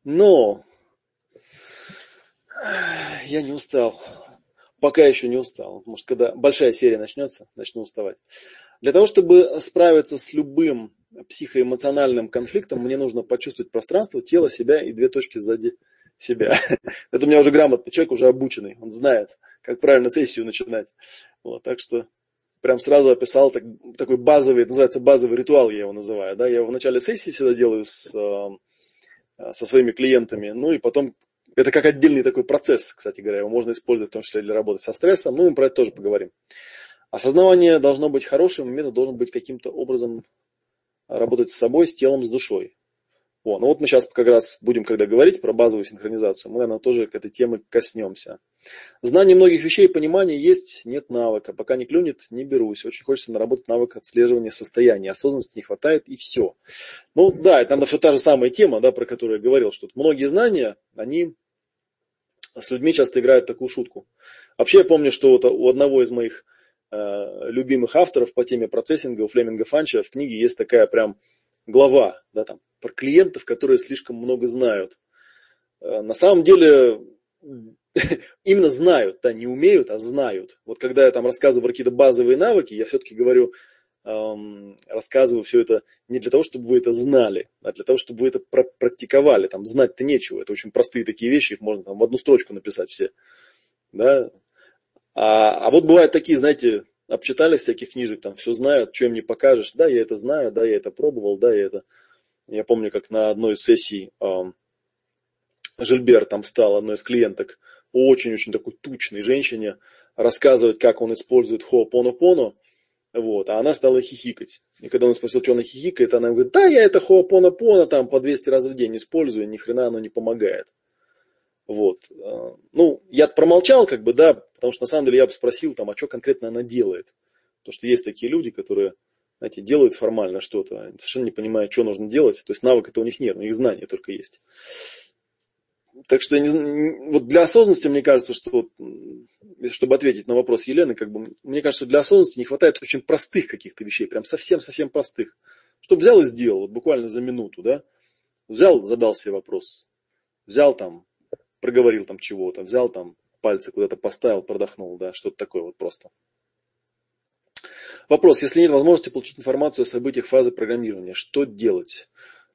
Но я не устал. Пока еще не устал. Может, когда большая серия начнется, начну уставать. Для того, чтобы справиться с любым психоэмоциональным конфликтом, мне нужно почувствовать пространство, тело, себя и две точки сзади себя. Это у меня уже грамотный человек, уже обученный. Он знает, как правильно сессию начинать. Вот, так что прям сразу описал так, такой базовый, называется базовый ритуал, я его называю. Да? Я его в начале сессии всегда делаю с, э, со своими клиентами, ну и потом это как отдельный такой процесс, кстати говоря, его можно использовать в том числе для работы со стрессом, ну мы про это тоже поговорим. Осознавание должно быть хорошим, метод должен быть каким-то образом работать с собой, с телом, с душой. О, ну вот мы сейчас как раз будем, когда говорить про базовую синхронизацию, мы, наверное, тоже к этой теме коснемся. Знание многих вещей, понимание есть, нет навыка. Пока не клюнет, не берусь. Очень хочется наработать навык отслеживания состояния. Осознанности не хватает и все. Ну да, это, наверное, все та же самая тема, да, про которую я говорил, что многие знания, они с людьми часто играют такую шутку. Вообще я помню, что вот у одного из моих любимых авторов по теме процессинга, у Флеминга Фанча, в книге есть такая прям глава, да, там, про клиентов, которые слишком много знают. Э, на самом деле, именно знают, да, не умеют, а знают. Вот когда я там рассказываю про какие-то базовые навыки, я все-таки говорю, эм, рассказываю все это не для того, чтобы вы это знали, а для того, чтобы вы это практиковали. Там знать-то нечего. Это очень простые такие вещи, их можно там в одну строчку написать все. Да? А, а вот бывают такие, знаете, обчитались всяких книжек, там все знают, им не покажешь. Да, я это знаю, да, я это пробовал, да, я это... Я помню, как на одной из сессий эм, Жильбер там стал одной из клиенток, очень-очень такой тучной женщине, рассказывать, как он использует хоопонопоно, вот, а она стала хихикать. И когда он спросил, что она хихикает, она говорит, да, я это хоопонопоно там по 200 раз в день использую, ни хрена оно не помогает. Вот. Э, ну, я промолчал, как бы, да, потому что на самом деле я бы спросил, там, а что конкретно она делает. Потому что есть такие люди, которые, знаете, делают формально что-то, совершенно не понимая, что нужно делать. То есть навыка-то у них нет, у них знания только есть. Так что не, вот для осознанности, мне кажется, что, чтобы ответить на вопрос Елены, как бы, мне кажется, для осознанности не хватает очень простых каких-то вещей, прям совсем-совсем простых. Чтобы взял и сделал, вот буквально за минуту, да. Взял, задал себе вопрос. Взял там, проговорил там чего-то, взял там пальцы куда-то поставил, продохнул, да, что-то такое вот просто. Вопрос, если нет возможности получить информацию о событиях фазы программирования, что делать?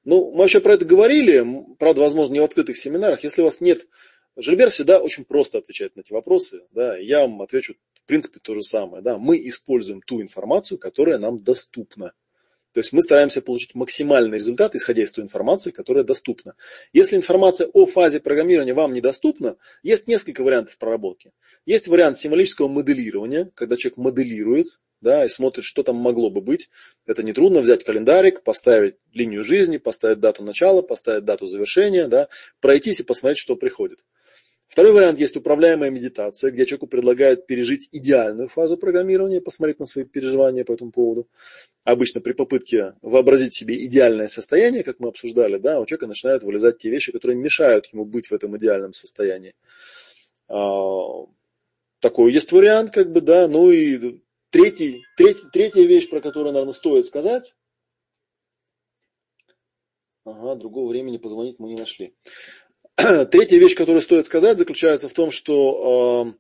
Ну, мы вообще про это говорили, правда, возможно, не в открытых семинарах. Если у вас нет... Жильбер всегда очень просто отвечает на эти вопросы, да, я вам отвечу, в принципе, то же самое, да, мы используем ту информацию, которая нам доступна. То есть мы стараемся получить максимальный результат, исходя из той информации, которая доступна. Если информация о фазе программирования вам недоступна, есть несколько вариантов проработки. Есть вариант символического моделирования, когда человек моделирует да, и смотрит, что там могло бы быть. Это нетрудно взять календарик, поставить линию жизни, поставить дату начала, поставить дату завершения, да, пройтись и посмотреть, что приходит. Второй вариант есть управляемая медитация, где человеку предлагают пережить идеальную фазу программирования, посмотреть на свои переживания по этому поводу. Обычно при попытке вообразить себе идеальное состояние, как мы обсуждали, да, у человека начинают вылезать те вещи, которые мешают ему быть в этом идеальном состоянии. А, такой есть вариант, как бы, да, ну и Третий, третий, третья вещь, про которую, наверное, стоит сказать. Ага, другого времени позвонить мы не нашли. Третья вещь, которую стоит сказать, заключается в том, что э,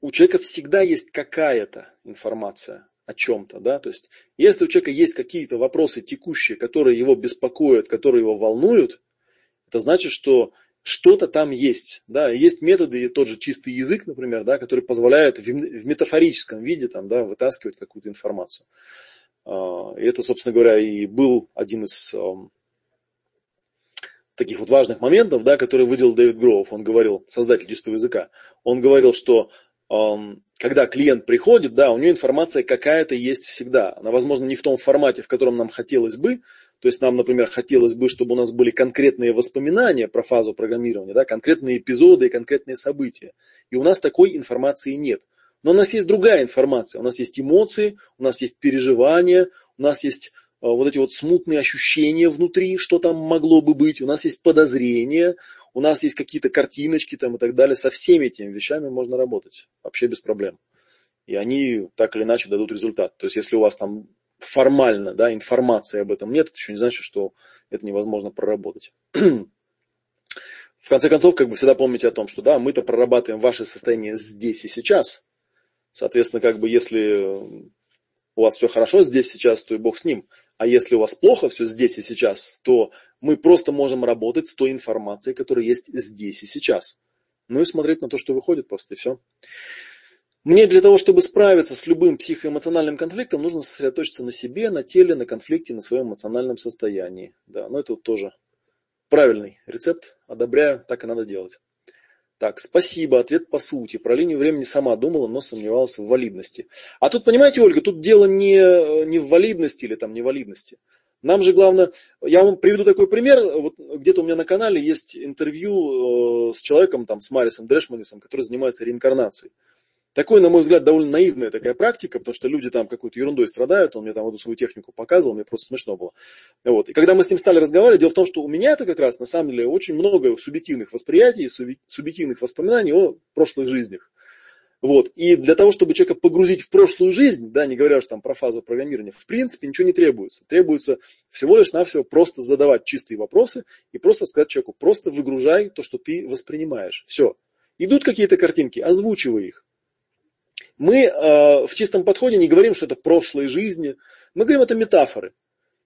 у человека всегда есть какая-то информация о чем-то, да, то есть если у человека есть какие-то вопросы текущие, которые его беспокоят, которые его волнуют, это значит, что что-то там есть. Да, есть методы, тот же чистый язык, например, да, который позволяет в метафорическом виде там, да, вытаскивать какую-то информацию. А, и это, собственно говоря, и был один из таких вот важных моментов, да, который выделил Дэвид Гроув. Он говорил, создатель чистого языка, он говорил, что когда клиент приходит, да, у него информация какая-то есть всегда. Она, возможно, не в том формате, в котором нам хотелось бы, то есть нам, например, хотелось бы, чтобы у нас были конкретные воспоминания про фазу программирования, да, конкретные эпизоды и конкретные события. И у нас такой информации нет. Но у нас есть другая информация. У нас есть эмоции, у нас есть переживания, у нас есть вот эти вот смутные ощущения внутри, что там могло бы быть, у нас есть подозрения, у нас есть какие-то картиночки там и так далее. Со всеми этими вещами можно работать вообще без проблем. И они так или иначе дадут результат. То есть если у вас там формально да, информации об этом нет, это еще не значит, что это невозможно проработать. В конце концов, как бы всегда помните о том, что да, мы-то прорабатываем ваше состояние здесь и сейчас. Соответственно, как бы если у вас все хорошо здесь сейчас, то и Бог с ним. А если у вас плохо все здесь и сейчас, то мы просто можем работать с той информацией, которая есть здесь и сейчас. Ну и смотреть на то, что выходит просто, и все. Мне для того, чтобы справиться с любым психоэмоциональным конфликтом, нужно сосредоточиться на себе, на теле, на конфликте, на своем эмоциональном состоянии. Да, но это вот тоже правильный рецепт. Одобряю, так и надо делать. Так, спасибо, ответ по сути. Про линию времени сама думала, но сомневалась в валидности. А тут, понимаете, Ольга, тут дело не, не в валидности или там невалидности. Нам же главное, я вам приведу такой пример, вот где-то у меня на канале есть интервью э, с человеком, там, с Марисом Дрешманисом, который занимается реинкарнацией. Такой, на мой взгляд, довольно наивная такая практика, потому что люди там какой-то ерундой страдают, он мне там эту свою технику показывал, мне просто смешно было. Вот. И когда мы с ним стали разговаривать, дело в том, что у меня это как раз, на самом деле, очень много субъективных восприятий, субъективных воспоминаний о прошлых жизнях. Вот. И для того, чтобы человека погрузить в прошлую жизнь, да, не говоря уж там про фазу программирования, в принципе ничего не требуется. Требуется всего лишь навсего просто задавать чистые вопросы и просто сказать человеку, просто выгружай то, что ты воспринимаешь. Все. Идут какие-то картинки, озвучивай их. Мы э, в чистом подходе не говорим, что это прошлые жизни. Мы говорим, это метафоры.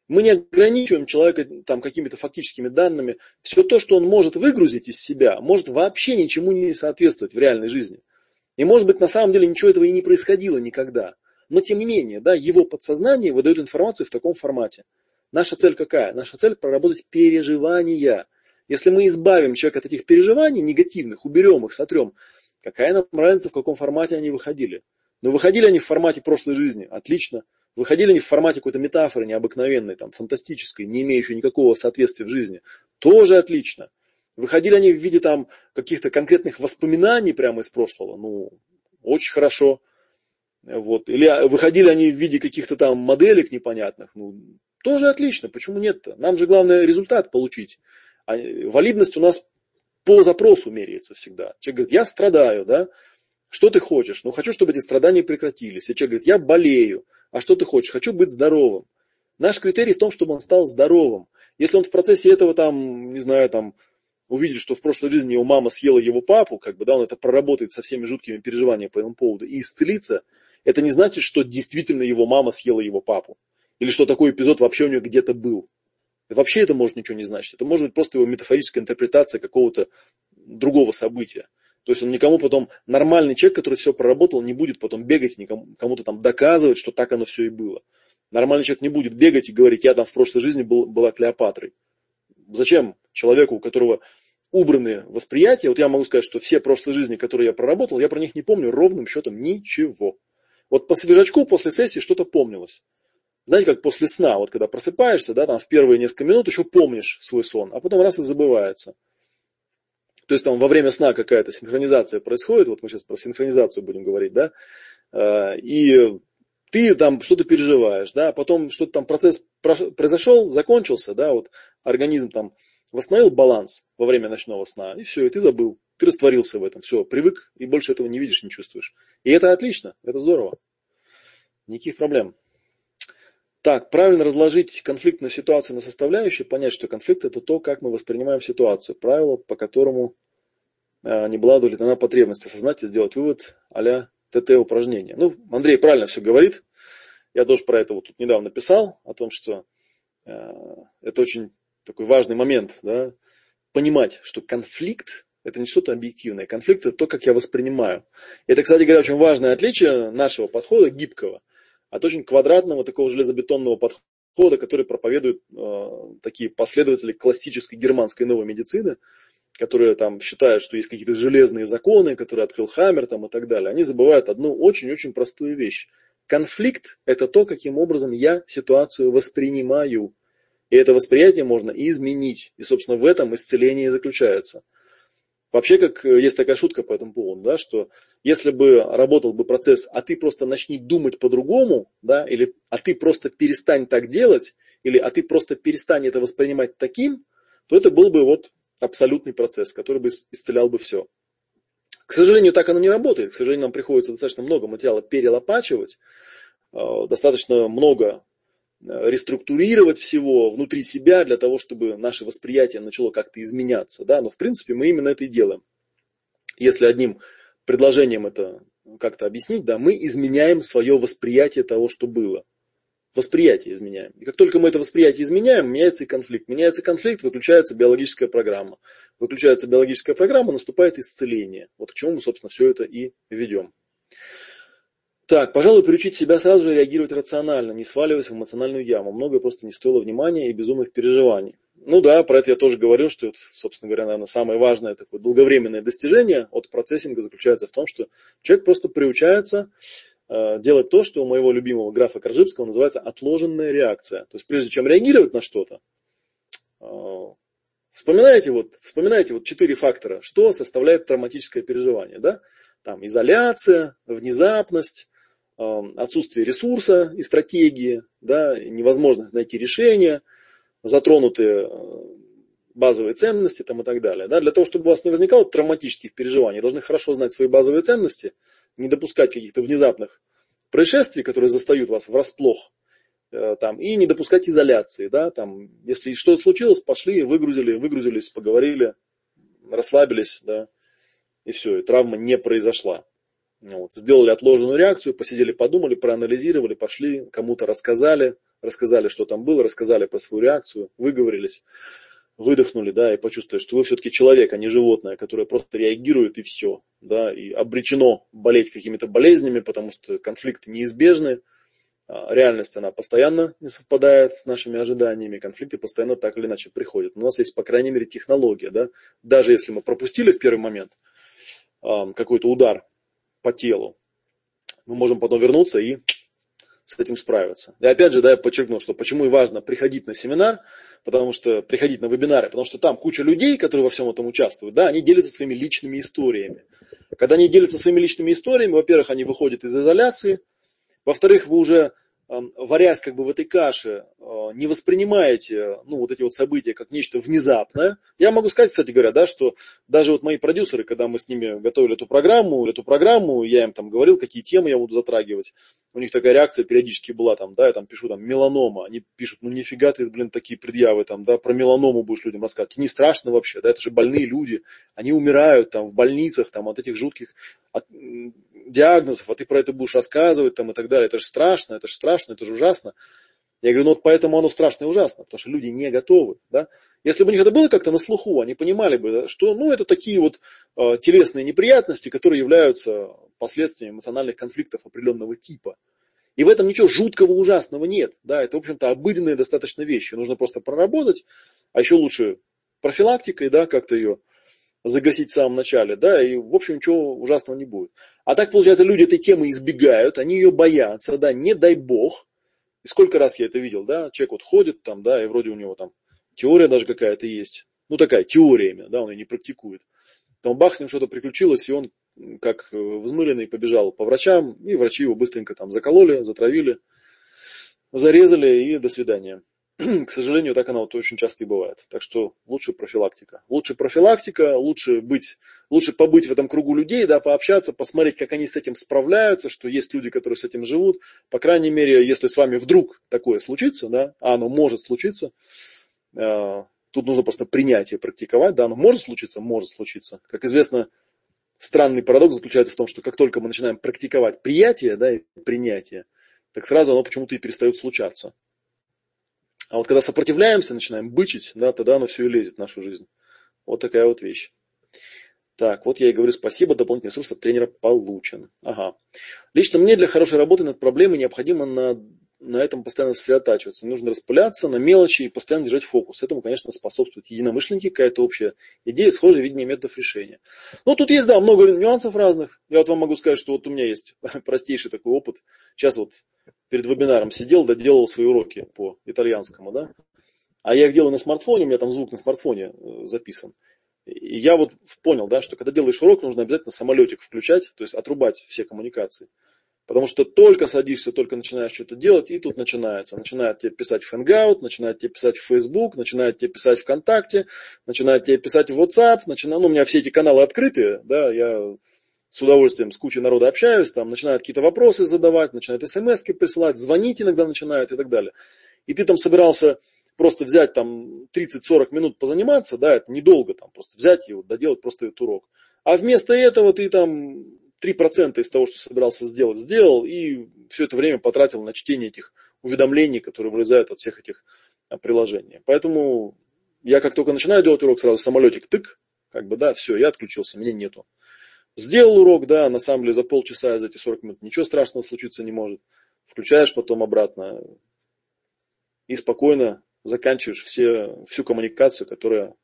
Мы не ограничиваем человека там, какими-то фактическими данными. Все то, что он может выгрузить из себя, может вообще ничему не соответствовать в реальной жизни. И может быть на самом деле ничего этого и не происходило никогда. Но тем не менее, да, его подсознание выдает информацию в таком формате. Наша цель какая? Наша цель проработать переживания. Если мы избавим человека от этих переживаний негативных, уберем их, сотрем, Какая нам разница, в каком формате они выходили? Но выходили они в формате прошлой жизни, отлично. Выходили они в формате какой-то метафоры необыкновенной, там, фантастической, не имеющей никакого соответствия в жизни, тоже отлично. Выходили они в виде там каких-то конкретных воспоминаний прямо из прошлого, ну, очень хорошо. Вот. Или выходили они в виде каких-то там моделек непонятных, ну, тоже отлично, почему нет-то? Нам же главное результат получить. А валидность у нас по запросу меряется всегда. Человек говорит, я страдаю, да? Что ты хочешь? Ну, хочу, чтобы эти страдания прекратились. И человек говорит, я болею. А что ты хочешь? Хочу быть здоровым. Наш критерий в том, чтобы он стал здоровым. Если он в процессе этого там, не знаю, там, увидит, что в прошлой жизни его мама съела его папу, как бы, да, он это проработает со всеми жуткими переживаниями по этому поводу и исцелится, это не значит, что действительно его мама съела его папу. Или что такой эпизод вообще у него где-то был. Вообще это может ничего не значить. Это может быть просто его метафорическая интерпретация какого-то другого события. То есть он никому потом, нормальный человек, который все проработал, не будет потом бегать никому, кому-то там доказывать, что так оно все и было. Нормальный человек не будет бегать и говорить, я там в прошлой жизни был, была Клеопатрой. Зачем человеку, у которого убраны восприятия, вот я могу сказать, что все прошлые жизни, которые я проработал, я про них не помню ровным счетом ничего. Вот по свежачку после сессии что-то помнилось. Знаете, как после сна, вот когда просыпаешься, да, там в первые несколько минут еще помнишь свой сон, а потом раз и забывается. То есть там во время сна какая-то синхронизация происходит, вот мы сейчас про синхронизацию будем говорить, да, э, и ты там что-то переживаешь, да, потом что-то там процесс произошел, закончился, да, вот организм там восстановил баланс во время ночного сна, и все, и ты забыл, ты растворился в этом, все, привык, и больше этого не видишь, не чувствуешь. И это отлично, это здорово, никаких проблем. Так, правильно разложить конфликтную ситуацию на составляющие, понять, что конфликт это то, как мы воспринимаем ситуацию, правило, по которому э, не была удовлетворена потребность, осознать и сделать вывод а-ля ТТ упражнения. Ну, Андрей правильно все говорит. Я тоже про это вот тут недавно писал, о том, что э, это очень такой важный момент, да, понимать, что конфликт это не что-то объективное. Конфликт это то, как я воспринимаю. Это, кстати говоря, очень важное отличие нашего подхода гибкого – от очень квадратного такого железобетонного подхода, который проповедуют э, такие последователи классической германской новой медицины, которые там считают, что есть какие-то железные законы, которые открыл Хаммер там, и так далее. Они забывают одну очень-очень простую вещь. Конфликт – это то, каким образом я ситуацию воспринимаю. И это восприятие можно изменить. И, собственно, в этом исцеление заключается – Вообще, как э, есть такая шутка по этому поводу, да, что если бы работал бы процесс, а ты просто начни думать по-другому, да, или а ты просто перестань так делать, или а ты просто перестань это воспринимать таким, то это был бы вот абсолютный процесс, который бы исцелял бы все. К сожалению, так оно не работает. К сожалению, нам приходится достаточно много материала перелопачивать, э, достаточно много реструктурировать всего внутри себя для того, чтобы наше восприятие начало как-то изменяться. Да? Но в принципе мы именно это и делаем. Если одним предложением это как-то объяснить, да, мы изменяем свое восприятие того, что было. Восприятие изменяем. И как только мы это восприятие изменяем, меняется и конфликт. Меняется конфликт, выключается биологическая программа. Выключается биологическая программа, наступает исцеление. Вот к чему мы, собственно, все это и ведем. Так, пожалуй, приучить себя сразу же реагировать рационально, не сваливаясь в эмоциональную яму. Многое просто не стоило внимания и безумных переживаний. Ну да, про это я тоже говорил, что это, собственно говоря, наверное, самое важное такое долговременное достижение от процессинга заключается в том, что человек просто приучается э, делать то, что у моего любимого графа Коржибского называется отложенная реакция. То есть прежде чем реагировать на что-то, э, вспоминайте вот, вспоминайте вот четыре фактора, что составляет травматическое переживание. Да? Там изоляция, внезапность, отсутствие ресурса и стратегии, да, невозможность найти решение, затронутые э, базовые ценности там, и так далее. Да. Для того, чтобы у вас не возникало травматических переживаний, должны хорошо знать свои базовые ценности, не допускать каких-то внезапных происшествий, которые застают вас врасплох, э, там, и не допускать изоляции. Да, там, если что-то случилось, пошли, выгрузили, выгрузились, поговорили, расслабились, да, и все, и травма не произошла. Вот. Сделали отложенную реакцию, посидели, подумали, проанализировали, пошли, кому-то рассказали, рассказали, что там было, рассказали про свою реакцию, выговорились, выдохнули, да, и почувствовали, что вы все-таки человек, а не животное, которое просто реагирует и все, да, и обречено болеть какими-то болезнями, потому что конфликты неизбежны, а реальность, она постоянно не совпадает с нашими ожиданиями, конфликты постоянно так или иначе приходят. у нас есть, по крайней мере, технология, да, даже если мы пропустили в первый момент какой-то удар, по телу. Мы можем потом вернуться и с этим справиться. И опять же, да, я подчеркну, что почему и важно приходить на семинар, потому что приходить на вебинары, потому что там куча людей, которые во всем этом участвуют, да, они делятся своими личными историями. Когда они делятся своими личными историями, во-первых, они выходят из изоляции, во-вторых, вы уже варясь как бы в этой каше, а, не воспринимаете ну, вот эти вот события как нечто внезапное. Я могу сказать, кстати говоря, да, что даже вот мои продюсеры, когда мы с ними готовили эту программу, эту программу, я им там говорил, какие темы я буду затрагивать. У них такая реакция периодически была, там, да, я там пишу там меланома, они пишут, ну нифига ты, блин, такие предъявы, там, да, про меланому будешь людям рассказывать. Не страшно вообще, да, это же больные люди, они умирают там в больницах, там, от этих жутких от, диагнозов, а ты про это будешь рассказывать там и так далее. Это же страшно, это же страшно, это же ужасно. Я говорю, ну вот поэтому оно страшно и ужасно, потому что люди не готовы. Да? Если бы у них это было как-то на слуху, они понимали бы, что ну, это такие вот э, телесные неприятности, которые являются последствиями эмоциональных конфликтов определенного типа. И в этом ничего жуткого, ужасного нет. Да? Это, в общем-то, обыденные достаточно вещи. Нужно просто проработать, а еще лучше профилактикой, да, как-то ее загасить в самом начале, да, и, в общем, ничего ужасного не будет. А так, получается, люди этой темы избегают, они ее боятся, да, не дай бог. И сколько раз я это видел, да, человек вот ходит там, да, и вроде у него там теория даже какая-то есть, ну, такая теориями, да, он ее не практикует. Там бах, с ним что-то приключилось, и он как взмыленный побежал по врачам, и врачи его быстренько там закололи, затравили, зарезали, и до свидания. к сожалению, так оно вот очень часто и бывает. Так что лучше профилактика. Лучше профилактика, лучше быть, лучше побыть в этом кругу людей, да, пообщаться, посмотреть, как они с этим справляются, что есть люди, которые с этим живут. По крайней мере, если с вами вдруг такое случится, да, а оно может случиться, э, тут нужно просто принятие практиковать, да, оно может случиться, может случиться. Как известно, странный парадокс заключается в том, что как только мы начинаем практиковать приятие, да, и принятие, так сразу оно почему-то и перестает случаться. А вот когда сопротивляемся, начинаем бычить, да, тогда оно все и лезет в нашу жизнь. Вот такая вот вещь. Так, вот я и говорю спасибо, дополнительный ресурс от тренера получен. Ага. Лично мне для хорошей работы над проблемой необходимо на, на этом постоянно сосредотачиваться. нужно распыляться на мелочи и постоянно держать фокус. Этому, конечно, способствуют единомышленники, какая-то общая идея, схожее видение методов решения. Ну, тут есть, да, много нюансов разных. Я вот вам могу сказать, что вот у меня есть простейший такой опыт. Сейчас вот перед вебинаром сидел, доделал свои уроки по итальянскому, да. А я их делаю на смартфоне, у меня там звук на смартфоне э, записан. И я вот понял, да, что когда делаешь урок, нужно обязательно самолетик включать, то есть отрубать все коммуникации. Потому что только садишься, только начинаешь что-то делать, и тут начинается. Начинает тебе писать в Hangout, начинает тебе писать в Facebook, начинает тебе писать ВКонтакте, начинает тебе писать в WhatsApp, начинает, ну, у меня все эти каналы открыты, да, я с удовольствием с кучей народа общаюсь, там начинают какие-то вопросы задавать, начинают смс присылать, звонить иногда начинают и так далее. И ты там собирался просто взять там 30-40 минут позаниматься, да, это недолго там, просто взять вот доделать просто этот урок. А вместо этого ты там 3% из того, что собирался сделать, сделал, и все это время потратил на чтение этих уведомлений, которые вылезают от всех этих а, приложений. Поэтому я как только начинаю делать урок, сразу самолетик тык, как бы, да, все, я отключился, меня нету. Сделал урок, да, на самом деле за полчаса, за эти 40 минут ничего страшного случиться не может. Включаешь потом обратно и спокойно заканчиваешь все, всю коммуникацию, которая,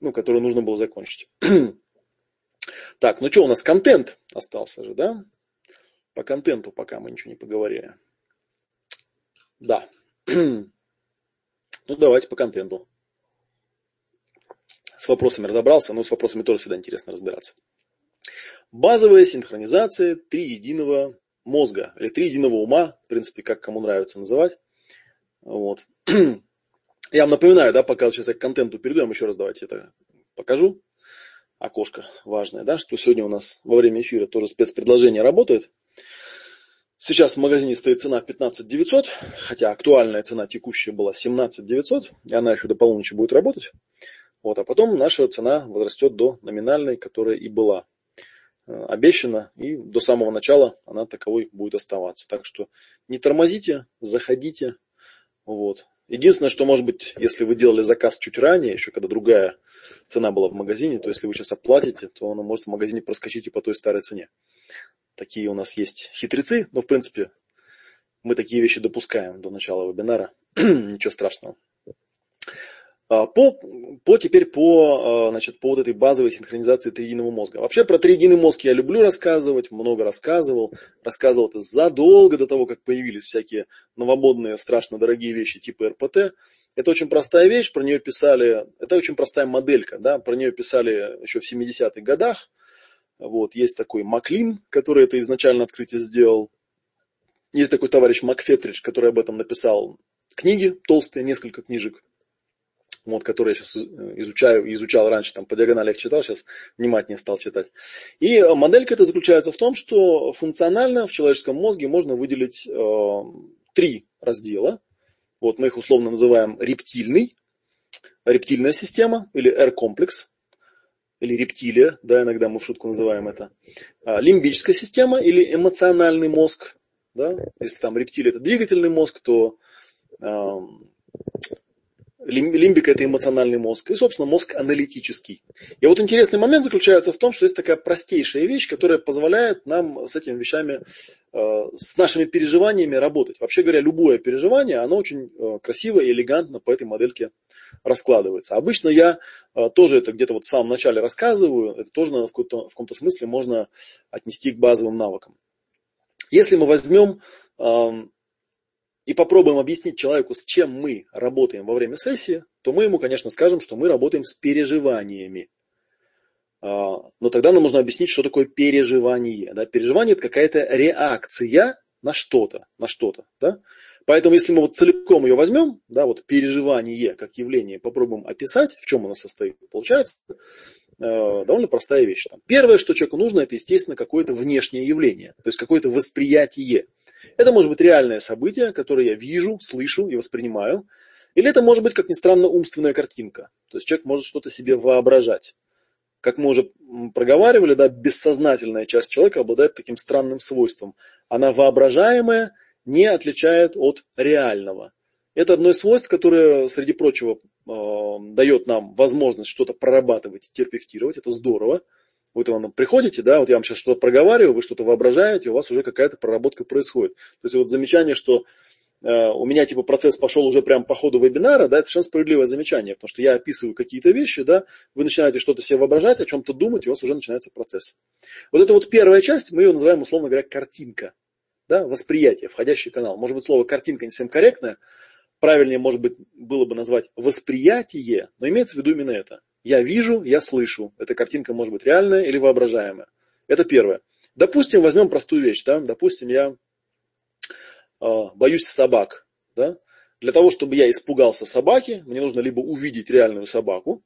ну, которую нужно было закончить. так, ну что, у нас контент остался же, да? По контенту пока мы ничего не поговорили. Да. ну, давайте по контенту. С вопросами разобрался, но с вопросами тоже всегда интересно разбираться. Базовая синхронизация три единого мозга или три единого ума, в принципе, как кому нравится называть. Вот. Я вам напоминаю, да, пока сейчас я к контенту вам еще раз давайте это покажу. Окошко важное, да, что сегодня у нас во время эфира тоже спецпредложение работает. Сейчас в магазине стоит цена 15 900, хотя актуальная цена текущая была 17 900, и она еще до полуночи будет работать. Вот, а потом наша цена возрастет до номинальной, которая и была обещана, и до самого начала она таковой будет оставаться. Так что не тормозите, заходите. Вот. Единственное, что может быть, если вы делали заказ чуть ранее, еще когда другая цена была в магазине, то если вы сейчас оплатите, то она может в магазине проскочить и по той старой цене. Такие у нас есть хитрецы, но в принципе мы такие вещи допускаем до начала вебинара. Ничего страшного. А, по, по теперь по, а, значит, по вот этой базовой синхронизации триединого мозга. Вообще про триединый мозг я люблю рассказывать, много рассказывал. Рассказывал это задолго до того, как появились всякие новомодные, страшно дорогие вещи типа РПТ. Это очень простая вещь, про нее писали, это очень простая моделька, да, про нее писали еще в 70-х годах. Вот, есть такой Маклин, который это изначально открытие сделал. Есть такой товарищ Макфетридж, который об этом написал книги, толстые, несколько книжек вот, который я сейчас э, изучаю, изучал раньше, там по диагонали их читал, сейчас внимательнее стал читать. И э, моделька это заключается в том, что функционально в человеческом мозге можно выделить э, три раздела. Вот мы их условно называем рептильный, рептильная система или R-комплекс, или рептилия, да, иногда мы в шутку называем это, а, лимбическая система или эмоциональный мозг, да, если там рептилия это двигательный мозг, то Лимбик – это эмоциональный мозг. И, собственно, мозг аналитический. И вот интересный момент заключается в том, что есть такая простейшая вещь, которая позволяет нам с этими вещами, э, с нашими переживаниями работать. Вообще говоря, любое переживание, оно очень э, красиво и элегантно по этой модельке раскладывается. Обычно я э, тоже это где-то вот в самом начале рассказываю. Это тоже в каком-то, в каком-то смысле можно отнести к базовым навыкам. Если мы возьмем эм, и попробуем объяснить человеку, с чем мы работаем во время сессии, то мы ему, конечно, скажем, что мы работаем с переживаниями. А, но тогда нам нужно объяснить, что такое переживание. Да? Переживание – это какая-то реакция на что-то. На что-то да? Поэтому, если мы вот целиком ее возьмем, да, вот переживание как явление, попробуем описать, в чем оно состоит, получается довольно простая вещь. Там. Первое, что человеку нужно, это, естественно, какое-то внешнее явление, то есть какое-то восприятие. Это может быть реальное событие, которое я вижу, слышу и воспринимаю. Или это может быть, как ни странно, умственная картинка. То есть человек может что-то себе воображать. Как мы уже проговаривали, да, бессознательная часть человека обладает таким странным свойством. Она воображаемая не отличает от реального. Это одно из свойств, которое, среди прочего, э, дает нам возможность что-то прорабатывать, терапевтировать. Это здорово. Вот вы нам приходите, да, вот я вам сейчас что-то проговариваю, вы что-то воображаете, у вас уже какая-то проработка происходит. То есть вот замечание, что э, у меня типа процесс пошел уже прямо по ходу вебинара, да, это совершенно справедливое замечание, потому что я описываю какие-то вещи, да, вы начинаете что-то себе воображать, о чем-то думать, у вас уже начинается процесс. Вот это вот первая часть, мы ее называем, условно говоря, картинка, да, восприятие, входящий канал. Может быть, слово картинка не совсем корректное, правильнее, может быть, было бы назвать восприятие, но имеется в виду именно это. Я вижу, я слышу. Эта картинка может быть реальная или воображаемая. Это первое. Допустим, возьмем простую вещь. Да? Допустим, я э, боюсь собак. Да? Для того, чтобы я испугался собаки, мне нужно либо увидеть реальную собаку,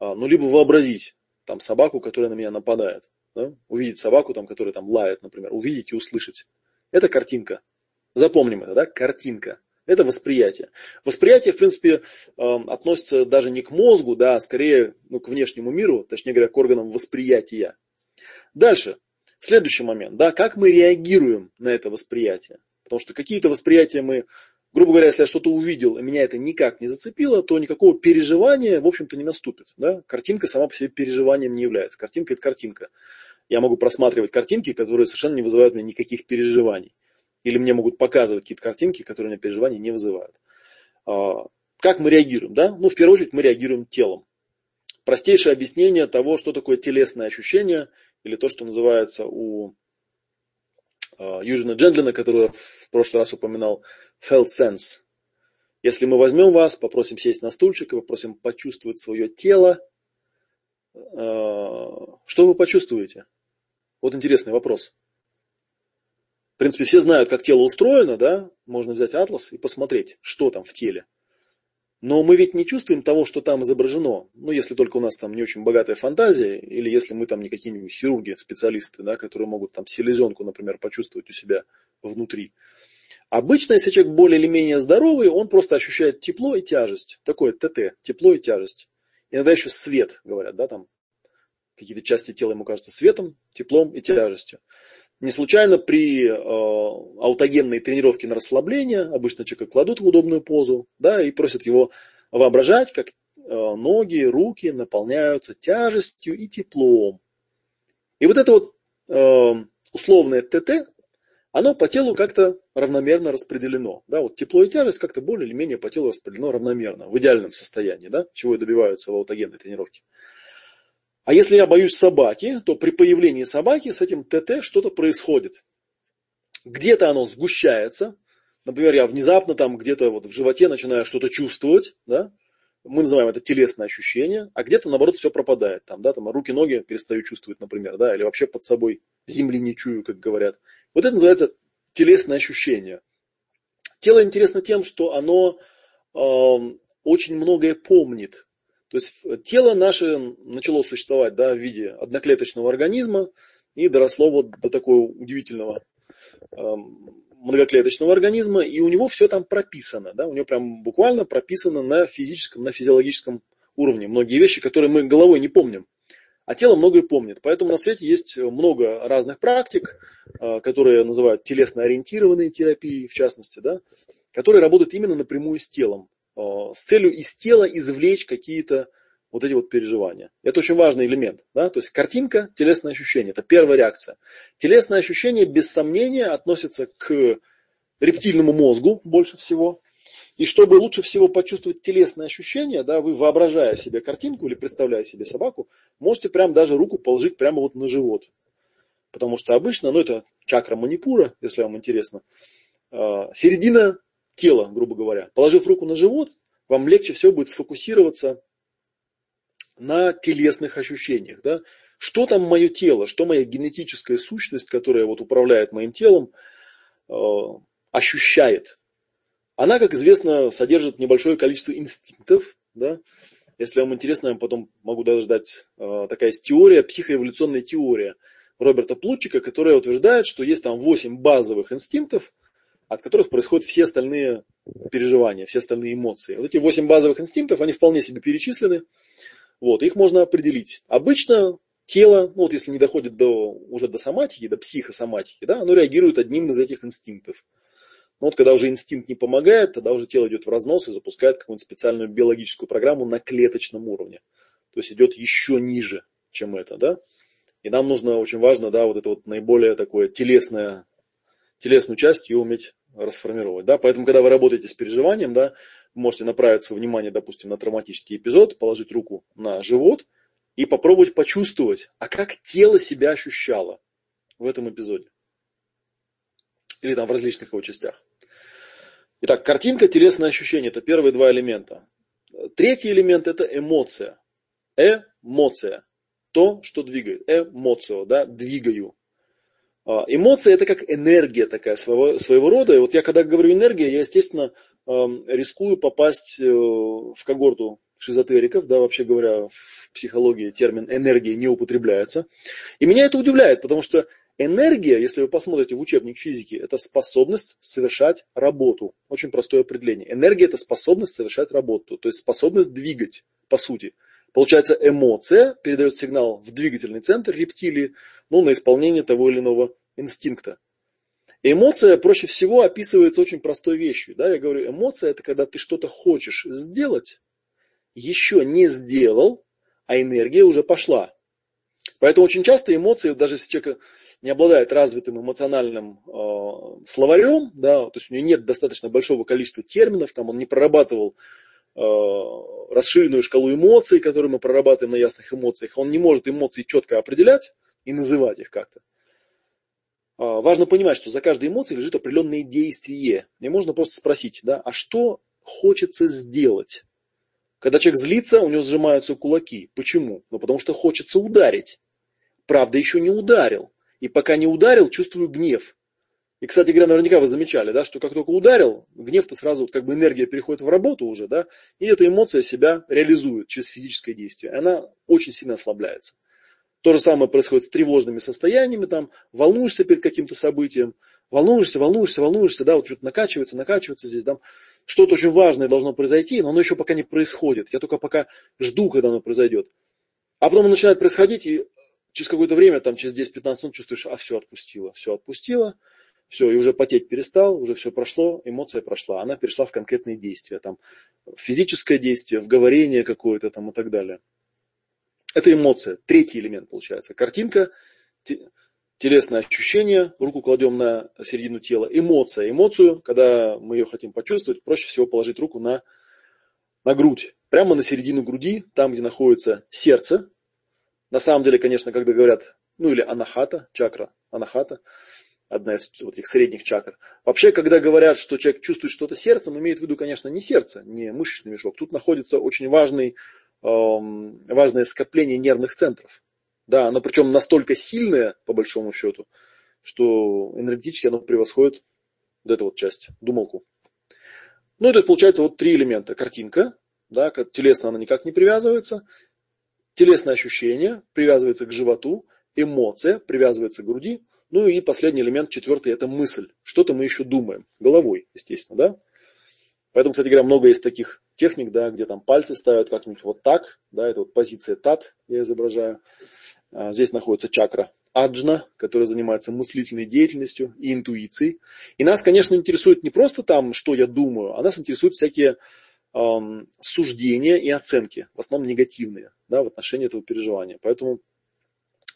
э, ну, либо вообразить там собаку, которая на меня нападает. Да? Увидеть собаку, там, которая там лает, например. Увидеть и услышать. Это картинка. Запомним это, да? Картинка. Это восприятие. Восприятие, в принципе, эм, относится даже не к мозгу, да, а скорее ну, к внешнему миру, точнее говоря, к органам восприятия. Дальше. Следующий момент, да, как мы реагируем на это восприятие. Потому что какие-то восприятия мы, грубо говоря, если я что-то увидел, и меня это никак не зацепило, то никакого переживания, в общем-то, не наступит. Да? Картинка сама по себе переживанием не является. Картинка – это картинка. Я могу просматривать картинки, которые совершенно не вызывают у меня никаких переживаний. Или мне могут показывать какие-то картинки, которые у меня переживаний не вызывают. А, как мы реагируем? Да? Ну, в первую очередь, мы реагируем телом. Простейшее объяснение того, что такое телесное ощущение, или то, что называется у Южина Джентлина, который я в прошлый раз упоминал, felt sense. Если мы возьмем вас, попросим сесть на стульчик и попросим почувствовать свое тело, э, что вы почувствуете? Вот интересный вопрос. Принципе, все знают, как тело устроено, да? Можно взять атлас и посмотреть, что там в теле. Но мы ведь не чувствуем того, что там изображено. Ну, если только у нас там не очень богатая фантазия, или если мы там не какие-нибудь хирурги, специалисты, да, которые могут там селезенку, например, почувствовать у себя внутри. Обычно, если человек более или менее здоровый, он просто ощущает тепло и тяжесть. Такое ТТ, тепло и тяжесть. Иногда еще свет, говорят, да, там какие-то части тела ему кажутся светом, теплом и тяжестью. Не случайно при э, аутогенной тренировке на расслабление обычно человека кладут в удобную позу да, и просят его воображать, как э, ноги, руки наполняются тяжестью и теплом. И вот это вот э, условное ТТ, оно по телу как-то равномерно распределено. Да, вот тепло и тяжесть как-то более или менее по телу распределено равномерно, в идеальном состоянии, да, чего и добиваются в аутогенной тренировке. А если я боюсь собаки, то при появлении собаки с этим ТТ что-то происходит. Где-то оно сгущается. Например, я внезапно там где-то вот в животе начинаю что-то чувствовать, да? мы называем это телесное ощущение, а где-то, наоборот, все пропадает. Там, да, там руки, ноги перестаю чувствовать, например, да, или вообще под собой земли не чую, как говорят. Вот это называется телесное ощущение. Тело интересно тем, что оно э, очень многое помнит. То есть тело наше начало существовать да, в виде одноклеточного организма и доросло вот до такого удивительного э, многоклеточного организма, и у него все там прописано, да, у него прям буквально прописано на физическом, на физиологическом уровне многие вещи, которые мы головой не помним, а тело многое помнит. Поэтому на свете есть много разных практик, э, которые называют телесно-ориентированные терапии, в частности, да, которые работают именно напрямую с телом. Э, с целью из тела извлечь какие-то вот эти вот переживания. Это очень важный элемент. Да? То есть картинка, телесное ощущение. Это первая реакция. Телесное ощущение, без сомнения, относится к рептильному мозгу больше всего. И чтобы лучше всего почувствовать телесное ощущение, да, вы воображая себе картинку или представляя себе собаку, можете прям даже руку положить прямо вот на живот. Потому что обычно, ну это чакра манипура, если вам интересно, э, середина тела, грубо говоря. Положив руку на живот, вам легче всего будет сфокусироваться на телесных ощущениях. Да? Что там мое тело, что моя генетическая сущность, которая вот управляет моим телом, э, ощущает. Она, как известно, содержит небольшое количество инстинктов. Да? Если вам интересно, я вам потом могу даже дать э, такая есть теория, психоэволюционная теория Роберта Плутчика, которая утверждает, что есть там 8 базовых инстинктов, от которых происходят все остальные переживания, все остальные эмоции. Вот эти восемь базовых инстинктов, они вполне себе перечислены. Вот, их можно определить. Обычно тело, ну вот если не доходит до, уже до соматики, до психосоматики, да, оно реагирует одним из этих инстинктов. Но вот когда уже инстинкт не помогает, тогда уже тело идет в разнос и запускает какую-нибудь специальную биологическую программу на клеточном уровне. То есть идет еще ниже, чем это, да. И нам нужно, очень важно, да, вот это вот наиболее такое телесное, телесную часть ее уметь расформировать. Да? Поэтому, когда вы работаете с переживанием, да, можете направить свое внимание, допустим, на травматический эпизод, положить руку на живот и попробовать почувствовать, а как тело себя ощущало в этом эпизоде. Или там в различных его частях. Итак, картинка, телесное ощущение – это первые два элемента. Третий элемент – это эмоция. Эмоция. То, что двигает. Эмоцио, да, двигаю. А, эмоция это как энергия такая своего, своего рода. И вот я когда говорю энергия, я, естественно, рискую попасть э, в когорту шизотериков, да, вообще говоря, в психологии термин энергия не употребляется. И меня это удивляет, потому что энергия, если вы посмотрите в учебник физики, это способность совершать работу. Очень простое определение. Энергия это способность совершать работу, то есть способность двигать, по сути. Получается, эмоция передает сигнал в двигательный центр рептилии, ну, на исполнение того или иного инстинкта. Эмоция проще всего описывается очень простой вещью. Да? Я говорю, эмоция это когда ты что-то хочешь сделать, еще не сделал, а энергия уже пошла. Поэтому очень часто эмоции, даже если человек не обладает развитым эмоциональным э, словарем, да, то есть у него нет достаточно большого количества терминов, там он не прорабатывал расширенную шкалу эмоций, которые мы прорабатываем на ясных эмоциях, он не может эмоции четко определять и называть их как-то. Э, важно понимать, что за каждой эмоцией лежит определенное действие. И можно просто спросить, да, а что хочется сделать? Когда человек злится, у него сжимаются кулаки. Почему? Ну, потому что хочется ударить. Правда, еще не ударил. И пока не ударил, чувствую гнев. И, кстати говоря, наверняка вы замечали, да, что как только ударил, гнев-то сразу, как бы энергия переходит в работу уже, да, и эта эмоция себя реализует через физическое действие. Она очень сильно ослабляется. То же самое происходит с тревожными состояниями, там, волнуешься перед каким-то событием, волнуешься, волнуешься, волнуешься, да, вот что-то накачивается, накачивается здесь, там, что-то очень важное должно произойти, но оно еще пока не происходит. Я только пока жду, когда оно произойдет. А потом оно начинает происходить, и через какое-то время, там, через 10-15 минут чувствуешь, а все отпустило, все отпустило, все, и уже потеть перестал, уже все прошло, эмоция прошла, она перешла в конкретные действия, там, физическое действие, в говорение какое-то там и так далее. Это эмоция, третий элемент получается. Картинка, телесное ощущение, руку кладем на середину тела, эмоция. Эмоцию, когда мы ее хотим почувствовать, проще всего положить руку на, на грудь, прямо на середину груди, там, где находится сердце, на самом деле, конечно, когда говорят, ну или анахата, чакра, анахата, одна из вот этих средних чакр. Вообще, когда говорят, что человек чувствует что-то сердцем, имеет в виду, конечно, не сердце, не мышечный мешок. Тут находится очень важный, эм, важное скопление нервных центров. Да, оно причем настолько сильное, по большому счету, что энергетически оно превосходит вот эту вот часть, думалку. Ну, это получается вот три элемента. Картинка, да, телесно она никак не привязывается телесное ощущение привязывается к животу, эмоция привязывается к груди, ну и последний элемент, четвертый, это мысль. Что-то мы еще думаем, головой, естественно, да. Поэтому, кстати говоря, много есть таких техник, да, где там пальцы ставят как-нибудь вот так, да, это вот позиция тат, я изображаю. А, здесь находится чакра аджна, которая занимается мыслительной деятельностью и интуицией. И нас, конечно, интересует не просто там, что я думаю, а нас интересуют всякие эм, суждения и оценки, в основном негативные, да, в отношении этого переживания. Поэтому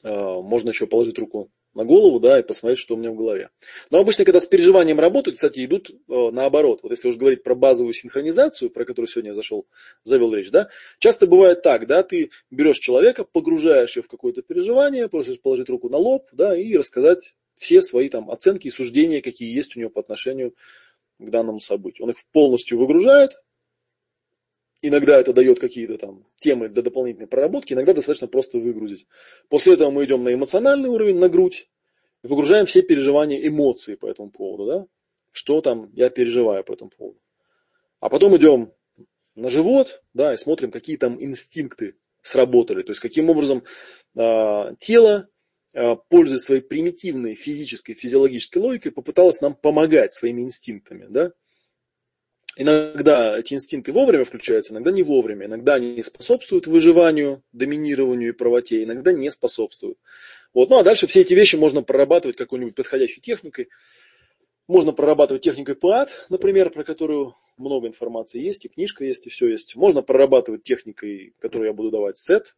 э, можно еще положить руку на голову, да, и посмотреть, что у меня в голове. Но обычно, когда с переживанием работают, кстати, идут э, наоборот. Вот если уж говорить про базовую синхронизацию, про которую сегодня зашел, завел речь, да, часто бывает так, да, ты берешь человека, погружаешь его в какое-то переживание, просишь положить руку на лоб, да, и рассказать все свои там оценки и суждения, какие есть у него по отношению к данному событию. Он их полностью выгружает, Иногда это дает какие-то там темы для дополнительной проработки, иногда достаточно просто выгрузить. После этого мы идем на эмоциональный уровень, на грудь, выгружаем все переживания, эмоции по этому поводу, да? Что там я переживаю по этому поводу. А потом идем на живот, да, и смотрим, какие там инстинкты сработали. То есть, каким образом э, тело, э, пользуясь своей примитивной физической, физиологической логикой, попыталось нам помогать своими инстинктами, да? Иногда эти инстинкты вовремя включаются, иногда не вовремя. Иногда они способствуют выживанию, доминированию и правоте, иногда не способствуют. Вот. Ну а дальше все эти вещи можно прорабатывать какой-нибудь подходящей техникой. Можно прорабатывать техникой ПАД, например, про которую много информации есть, и книжка есть, и все есть. Можно прорабатывать техникой, которую я буду давать, сет.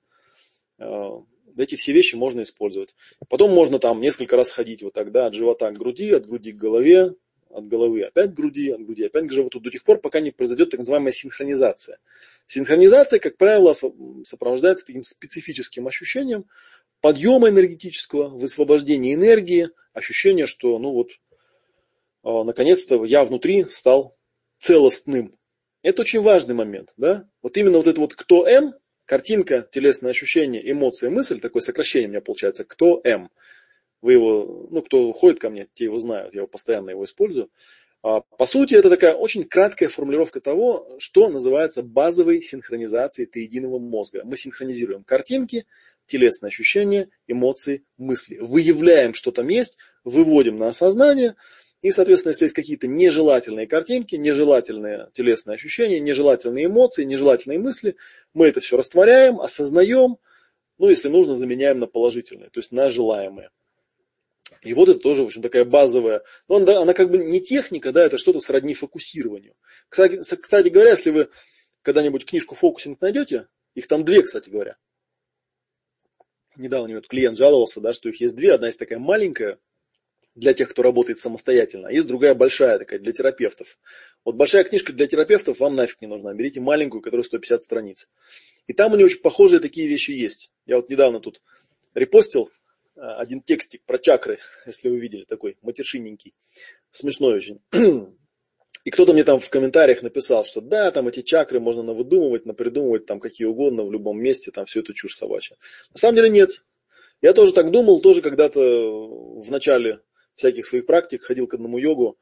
Э, эти все вещи можно использовать. Потом можно там несколько раз ходить вот так, да, от живота к груди, от груди к голове, от головы опять к груди, от груди опять к животу, до тех пор, пока не произойдет так называемая синхронизация. Синхронизация, как правило, сопровождается таким специфическим ощущением подъема энергетического, высвобождения энергии, ощущение, что, ну вот, а, наконец-то я внутри стал целостным. Это очень важный момент, да? Вот именно вот это вот кто М, картинка, телесное ощущение, эмоция, мысль, такое сокращение у меня получается, кто М – вы его, ну, кто ходит ко мне, те его знают, я его постоянно его использую. А, по сути, это такая очень краткая формулировка того, что называется базовой синхронизацией триединого мозга. Мы синхронизируем картинки, телесные ощущения, эмоции, мысли. Выявляем, что там есть, выводим на осознание, И, соответственно, если есть какие-то нежелательные картинки, нежелательные телесные ощущения, нежелательные эмоции, нежелательные мысли, мы это все растворяем, осознаем, ну, если нужно, заменяем на положительные, то есть на желаемые. И вот это тоже, в общем, такая базовая, ну, она, она как бы не техника, да, это что-то сродни фокусированию. Кстати, кстати говоря, если вы когда-нибудь книжку «Фокусинг» найдете, их там две, кстати говоря. Недавно мне клиент жаловался, да, что их есть две. Одна есть такая маленькая, для тех, кто работает самостоятельно, а есть другая большая такая для терапевтов. Вот большая книжка для терапевтов вам нафиг не нужна. Берите маленькую, которая 150 страниц. И там у нее очень похожие такие вещи есть. Я вот недавно тут репостил один текстик про чакры, если вы видели, такой матершиненький. Смешной очень. И кто-то мне там в комментариях написал, что да, там эти чакры можно навыдумывать, напридумывать там какие угодно в любом месте, там все это чушь собачья. На самом деле нет. Я тоже так думал, тоже когда-то в начале всяких своих практик ходил к одному йогу,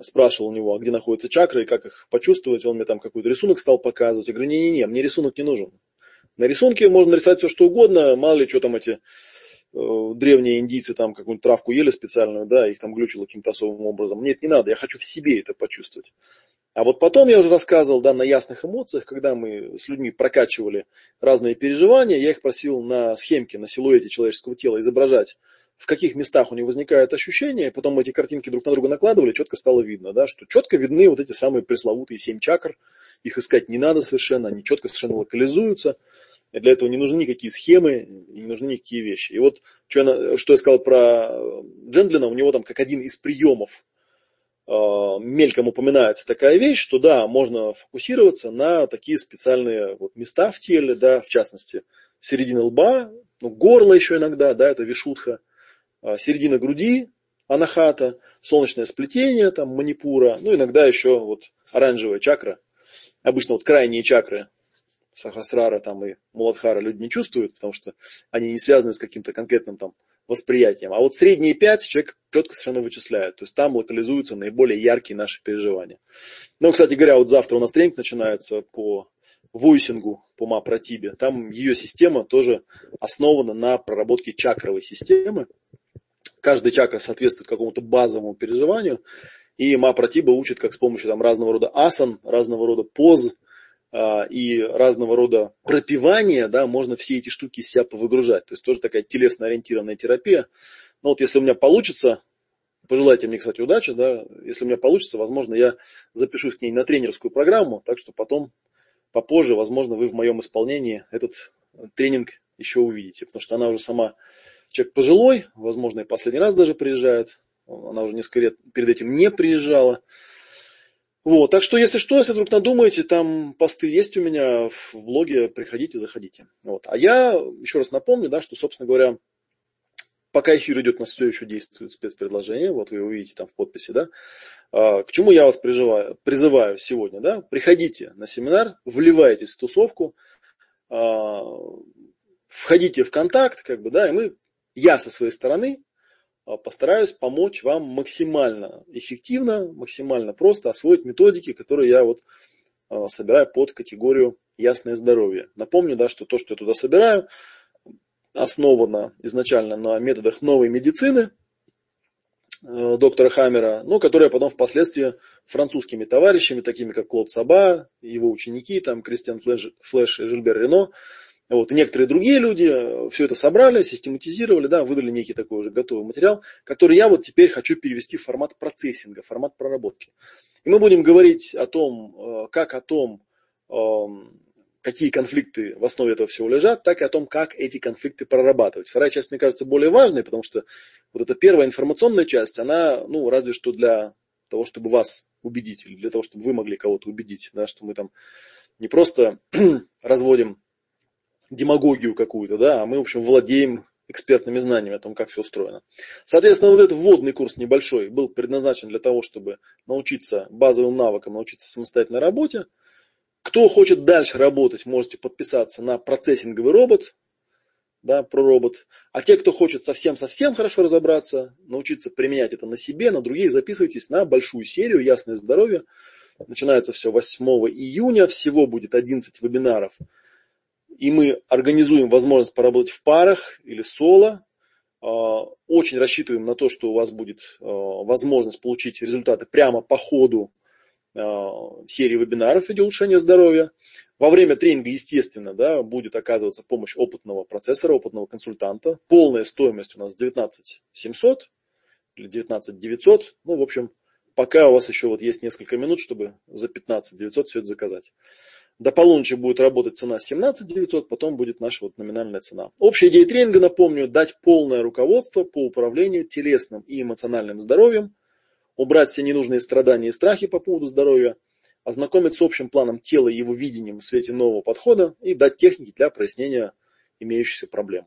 спрашивал у него, а где находятся чакры и как их почувствовать. Он мне там какой-то рисунок стал показывать. Я говорю, не-не-не, мне рисунок не нужен. На рисунке можно нарисовать все, что угодно, мало ли, что там эти э, древние индийцы там какую-нибудь травку ели специальную, да, их там глючило каким-то особым образом. Мне это не надо, я хочу в себе это почувствовать. А вот потом я уже рассказывал, да, на ясных эмоциях, когда мы с людьми прокачивали разные переживания, я их просил на схемке, на силуэте человеческого тела изображать в каких местах у него возникает ощущение, потом эти картинки друг на друга накладывали, четко стало видно, да, что четко видны вот эти самые пресловутые семь чакр, их искать не надо совершенно, они четко совершенно локализуются, для этого не нужны никакие схемы, не нужны никакие вещи. И вот, что я, что я сказал про Джендлина, у него там как один из приемов э, мельком упоминается такая вещь, что да, можно фокусироваться на такие специальные вот места в теле, да, в частности, середина лба, ну, горло еще иногда, да, это вишутха, а, середина груди, анахата, солнечное сплетение, там, манипура, ну, иногда еще вот оранжевая чакра. Обычно вот крайние чакры Сахасрара там и Муладхара люди не чувствуют, потому что они не связаны с каким-то конкретным там восприятием. А вот средние пять человек четко совершенно вычисляет. То есть там локализуются наиболее яркие наши переживания. Ну, кстати говоря, вот завтра у нас тренинг начинается по войсингу, по Мапратибе. Там ее система тоже основана на проработке чакровой системы. Каждая чакра соответствует какому-то базовому переживанию. И Мапратиба учит, как с помощью там, разного рода асан, разного рода поз и разного рода пропивания, да, можно все эти штуки из себя повыгружать. То есть тоже такая телесно-ориентированная терапия. Но вот если у меня получится, пожелайте мне, кстати, удачи, да, если у меня получится, возможно, я запишусь к ней на тренерскую программу, так что потом, попозже, возможно, вы в моем исполнении этот тренинг еще увидите, потому что она уже сама Человек пожилой, возможно, и последний раз даже приезжает. Она уже несколько лет перед этим не приезжала. Вот, так что, если что, если вдруг надумаете, там посты есть у меня в блоге, приходите, заходите. Вот. А я еще раз напомню, да, что, собственно говоря, пока эфир идет, у нас все еще действует спецпредложение, вот вы увидите там в подписи, да, а, к чему я вас призываю, призываю сегодня, да, приходите на семинар, вливайтесь в тусовку, а, входите в контакт, как бы, да, и мы я со своей стороны постараюсь помочь вам максимально эффективно, максимально просто освоить методики, которые я вот а, собираю под категорию ясное здоровье. Напомню, да, что то, что я туда собираю, основано изначально на методах новой медицины э, доктора Хаммера, но которые потом впоследствии французскими товарищами, такими как Клод Саба, его ученики, там Кристиан Флэш, Флэш и Жильбер Рено, вот, и некоторые другие люди э, все это собрали, систематизировали, да, выдали некий такой уже готовый материал, который я вот теперь хочу перевести в формат процессинга, формат проработки. И мы будем говорить о том, э, как о том, эм, какие конфликты в основе этого всего лежат, так и о том, как эти конфликты прорабатывать. Вторая часть, мне кажется, более важной, потому что вот эта первая информационная часть, она, ну, разве что для того, чтобы вас убедить, или для того, чтобы вы могли кого-то убедить, да, что мы там не просто разводим демагогию какую-то, да, а мы, в общем, владеем экспертными знаниями о том, как все устроено. Соответственно, вот этот вводный курс небольшой был предназначен для того, чтобы научиться базовым навыкам, научиться самостоятельной работе. Кто хочет дальше работать, можете подписаться на процессинговый робот, да, про робот. А те, кто хочет совсем-совсем хорошо разобраться, научиться применять это на себе, на других, записывайтесь на большую серию «Ясное здоровье». Начинается все 8 июня, всего будет 11 вебинаров – и мы организуем возможность поработать в парах или соло, очень рассчитываем на то, что у вас будет возможность получить результаты прямо по ходу серии вебинаров в виде улучшения здоровья. Во время тренинга, естественно, да, будет оказываться помощь опытного процессора, опытного консультанта. Полная стоимость у нас 19 700 или 19 900. Ну, в общем, пока у вас еще вот есть несколько минут, чтобы за 15 900 все это заказать. До полуночи будет работать цена 17 900, потом будет наша вот номинальная цена. Общая идея тренинга, напомню, дать полное руководство по управлению телесным и эмоциональным здоровьем, убрать все ненужные страдания и страхи по поводу здоровья, ознакомить с общим планом тела и его видением в свете нового подхода и дать техники для прояснения имеющихся проблем.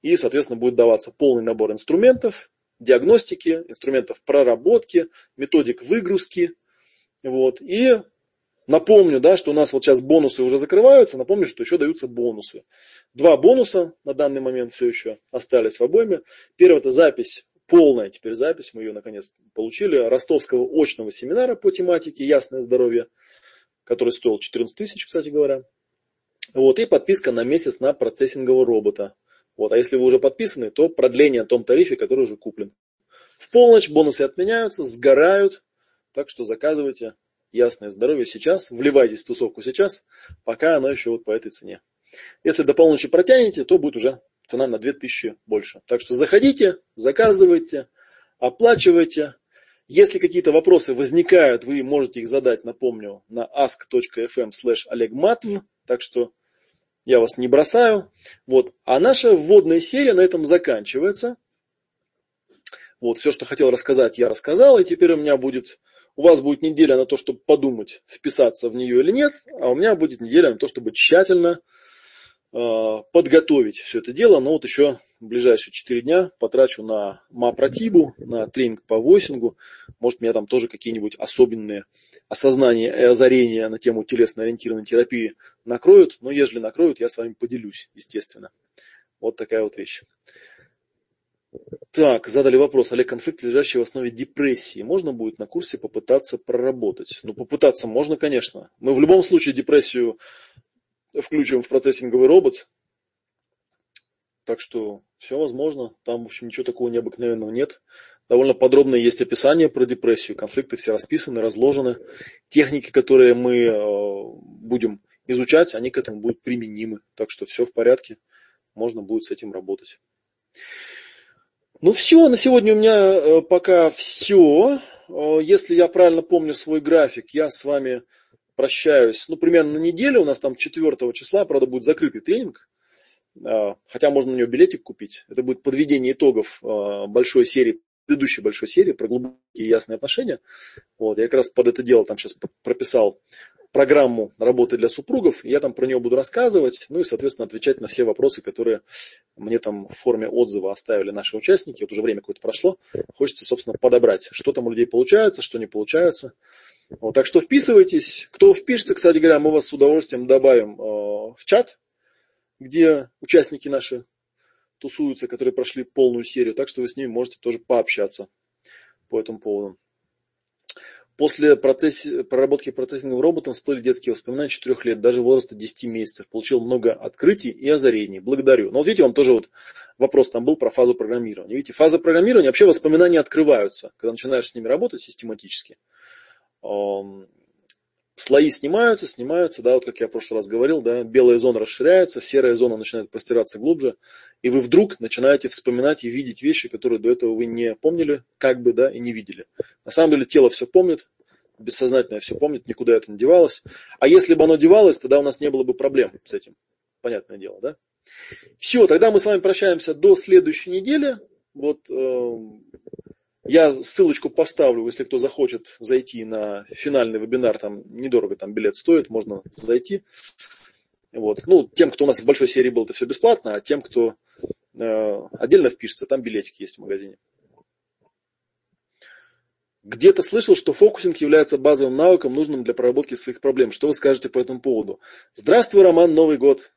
И, соответственно, будет даваться полный набор инструментов, диагностики, инструментов проработки, методик выгрузки. Вот. И напомню, да, что у нас вот сейчас бонусы уже закрываются. Напомню, что еще даются бонусы. Два бонуса на данный момент все еще остались в обойме. Первый это запись, полная теперь запись, мы ее наконец получили, ростовского очного семинара по тематике «Ясное здоровье», который стоил 14 тысяч, кстати говоря. Вот, и подписка на месяц на процессингового робота. Вот. А если вы уже подписаны, то продление на том тарифе, который уже куплен. В полночь бонусы отменяются, сгорают. Так что заказывайте ясное здоровье сейчас, вливайтесь в тусовку сейчас, пока она еще вот по этой цене. Если до полночи протянете, то будет уже цена на 2000 больше. Так что заходите, заказывайте, оплачивайте. Если какие-то вопросы возникают, вы можете их задать, напомню, на ask.fm slash olegmatv. Так что я вас не бросаю. Вот. А наша вводная серия на этом заканчивается. Вот, все, что хотел рассказать, я рассказал. И теперь у меня будет, у вас будет неделя на то, чтобы подумать, вписаться в нее или нет. А у меня будет неделя на то, чтобы тщательно э, подготовить все это дело. Но вот еще ближайшие 4 дня потрачу на мапротибу, на тренинг по войсингу. Может, меня там тоже какие-нибудь особенные осознания и озарения на тему телесно-ориентированной терапии накроют. Но ежели накроют, я с вами поделюсь, естественно. Вот такая вот вещь. Так, задали вопрос. Олег, конфликт, лежащий в основе депрессии, можно будет на курсе попытаться проработать? Ну, попытаться можно, конечно. Мы в любом случае депрессию включим в процессинговый робот, так что все возможно. Там, в общем, ничего такого необыкновенного нет. Довольно подробно есть описание про депрессию. Конфликты все расписаны, разложены. Техники, которые мы э, будем изучать, они к этому будут применимы. Так что все в порядке. Можно будет с этим работать. Ну все, на сегодня у меня э, пока все. Э, если я правильно помню свой график, я с вами прощаюсь, ну, примерно на неделю, у нас там 4 числа, правда, будет закрытый тренинг, а, хотя можно на него билетик купить. Это будет подведение итогов большой серии, предыдущей большой серии про глубокие и ясные отношения. Вот, я как раз под это дело там сейчас прописал программу работы для супругов, я там про нее буду рассказывать, ну и, соответственно, отвечать на все вопросы, которые мне там в форме отзыва оставили наши участники. Вот уже время какое-то прошло, хочется, собственно, подобрать, что там у людей получается, что не получается. Вот, так что вписывайтесь. Кто впишется, кстати говоря, мы вас с удовольствием добавим э, в чат, где участники наши тусуются, которые прошли полную серию, так что вы с ними можете тоже пообщаться по этому поводу. После процесс... проработки процессинговым роботом всплыли детские воспоминания 4 лет, даже возраста 10 месяцев. Получил много открытий и озарений. Благодарю. Но вот видите, вам тоже вот вопрос там был про фазу программирования. Видите, фаза программирования, вообще воспоминания открываются, когда начинаешь с ними работать систематически слои снимаются, снимаются, да, вот как я в прошлый раз говорил, да, белая зона расширяется, серая зона начинает простираться глубже, и вы вдруг начинаете вспоминать и видеть вещи, которые до этого вы не помнили, как бы, да, и не видели. На самом деле тело все помнит, бессознательное все помнит, никуда это не девалось. А если бы оно девалось, тогда у нас не было бы проблем с этим. Понятное дело, да? Все, тогда мы с вами прощаемся до следующей недели. Вот э, я ссылочку поставлю, если кто захочет зайти на финальный вебинар, там недорого там билет стоит, можно зайти. Вот. Ну, тем, кто у нас в большой серии был, это все бесплатно, а тем, кто э, отдельно впишется, там билетики есть в магазине. Где-то слышал, что фокусинг является базовым навыком, нужным для проработки своих проблем. Что вы скажете по этому поводу? Здравствуй, Роман, Новый год.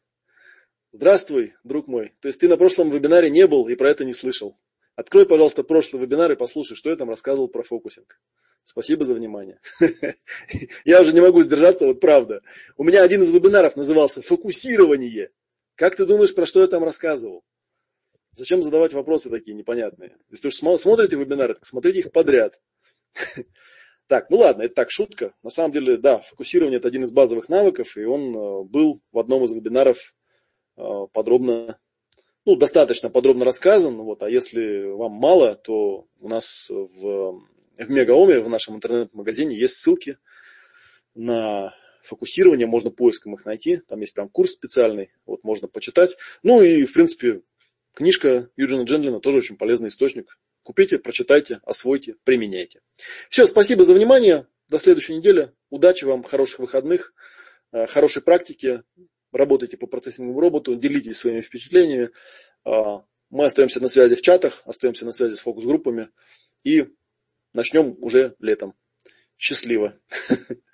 Здравствуй, друг мой. То есть ты на прошлом вебинаре не был и про это не слышал. Открой, пожалуйста, прошлый вебинар и послушай, что я там рассказывал про фокусинг. Спасибо за внимание. Я уже не могу сдержаться, вот правда. У меня один из вебинаров назывался «Фокусирование». Как ты думаешь, про что я там рассказывал? Зачем задавать вопросы такие непонятные? Если уж смотрите вебинары, так смотрите их подряд. Так, ну ладно, это так, шутка. На самом деле, да, фокусирование – это один из базовых навыков, и он э, был в одном из вебинаров э, подробно, ну, достаточно подробно рассказан. Вот, а если вам мало, то у нас в, в Мегаоме, в нашем интернет-магазине есть ссылки на фокусирование, можно поиском их найти, там есть прям курс специальный, вот можно почитать. Ну и, в принципе, книжка Юджина Джендлина тоже очень полезный источник. Купите, прочитайте, освойте, применяйте. Все, спасибо за внимание. До следующей недели. Удачи вам, хороших выходных, э, хорошей практики. Работайте по процессинговому роботу, делитесь своими впечатлениями. Э, мы остаемся на связи в чатах, остаемся на связи с фокус-группами и начнем уже летом. Счастливо!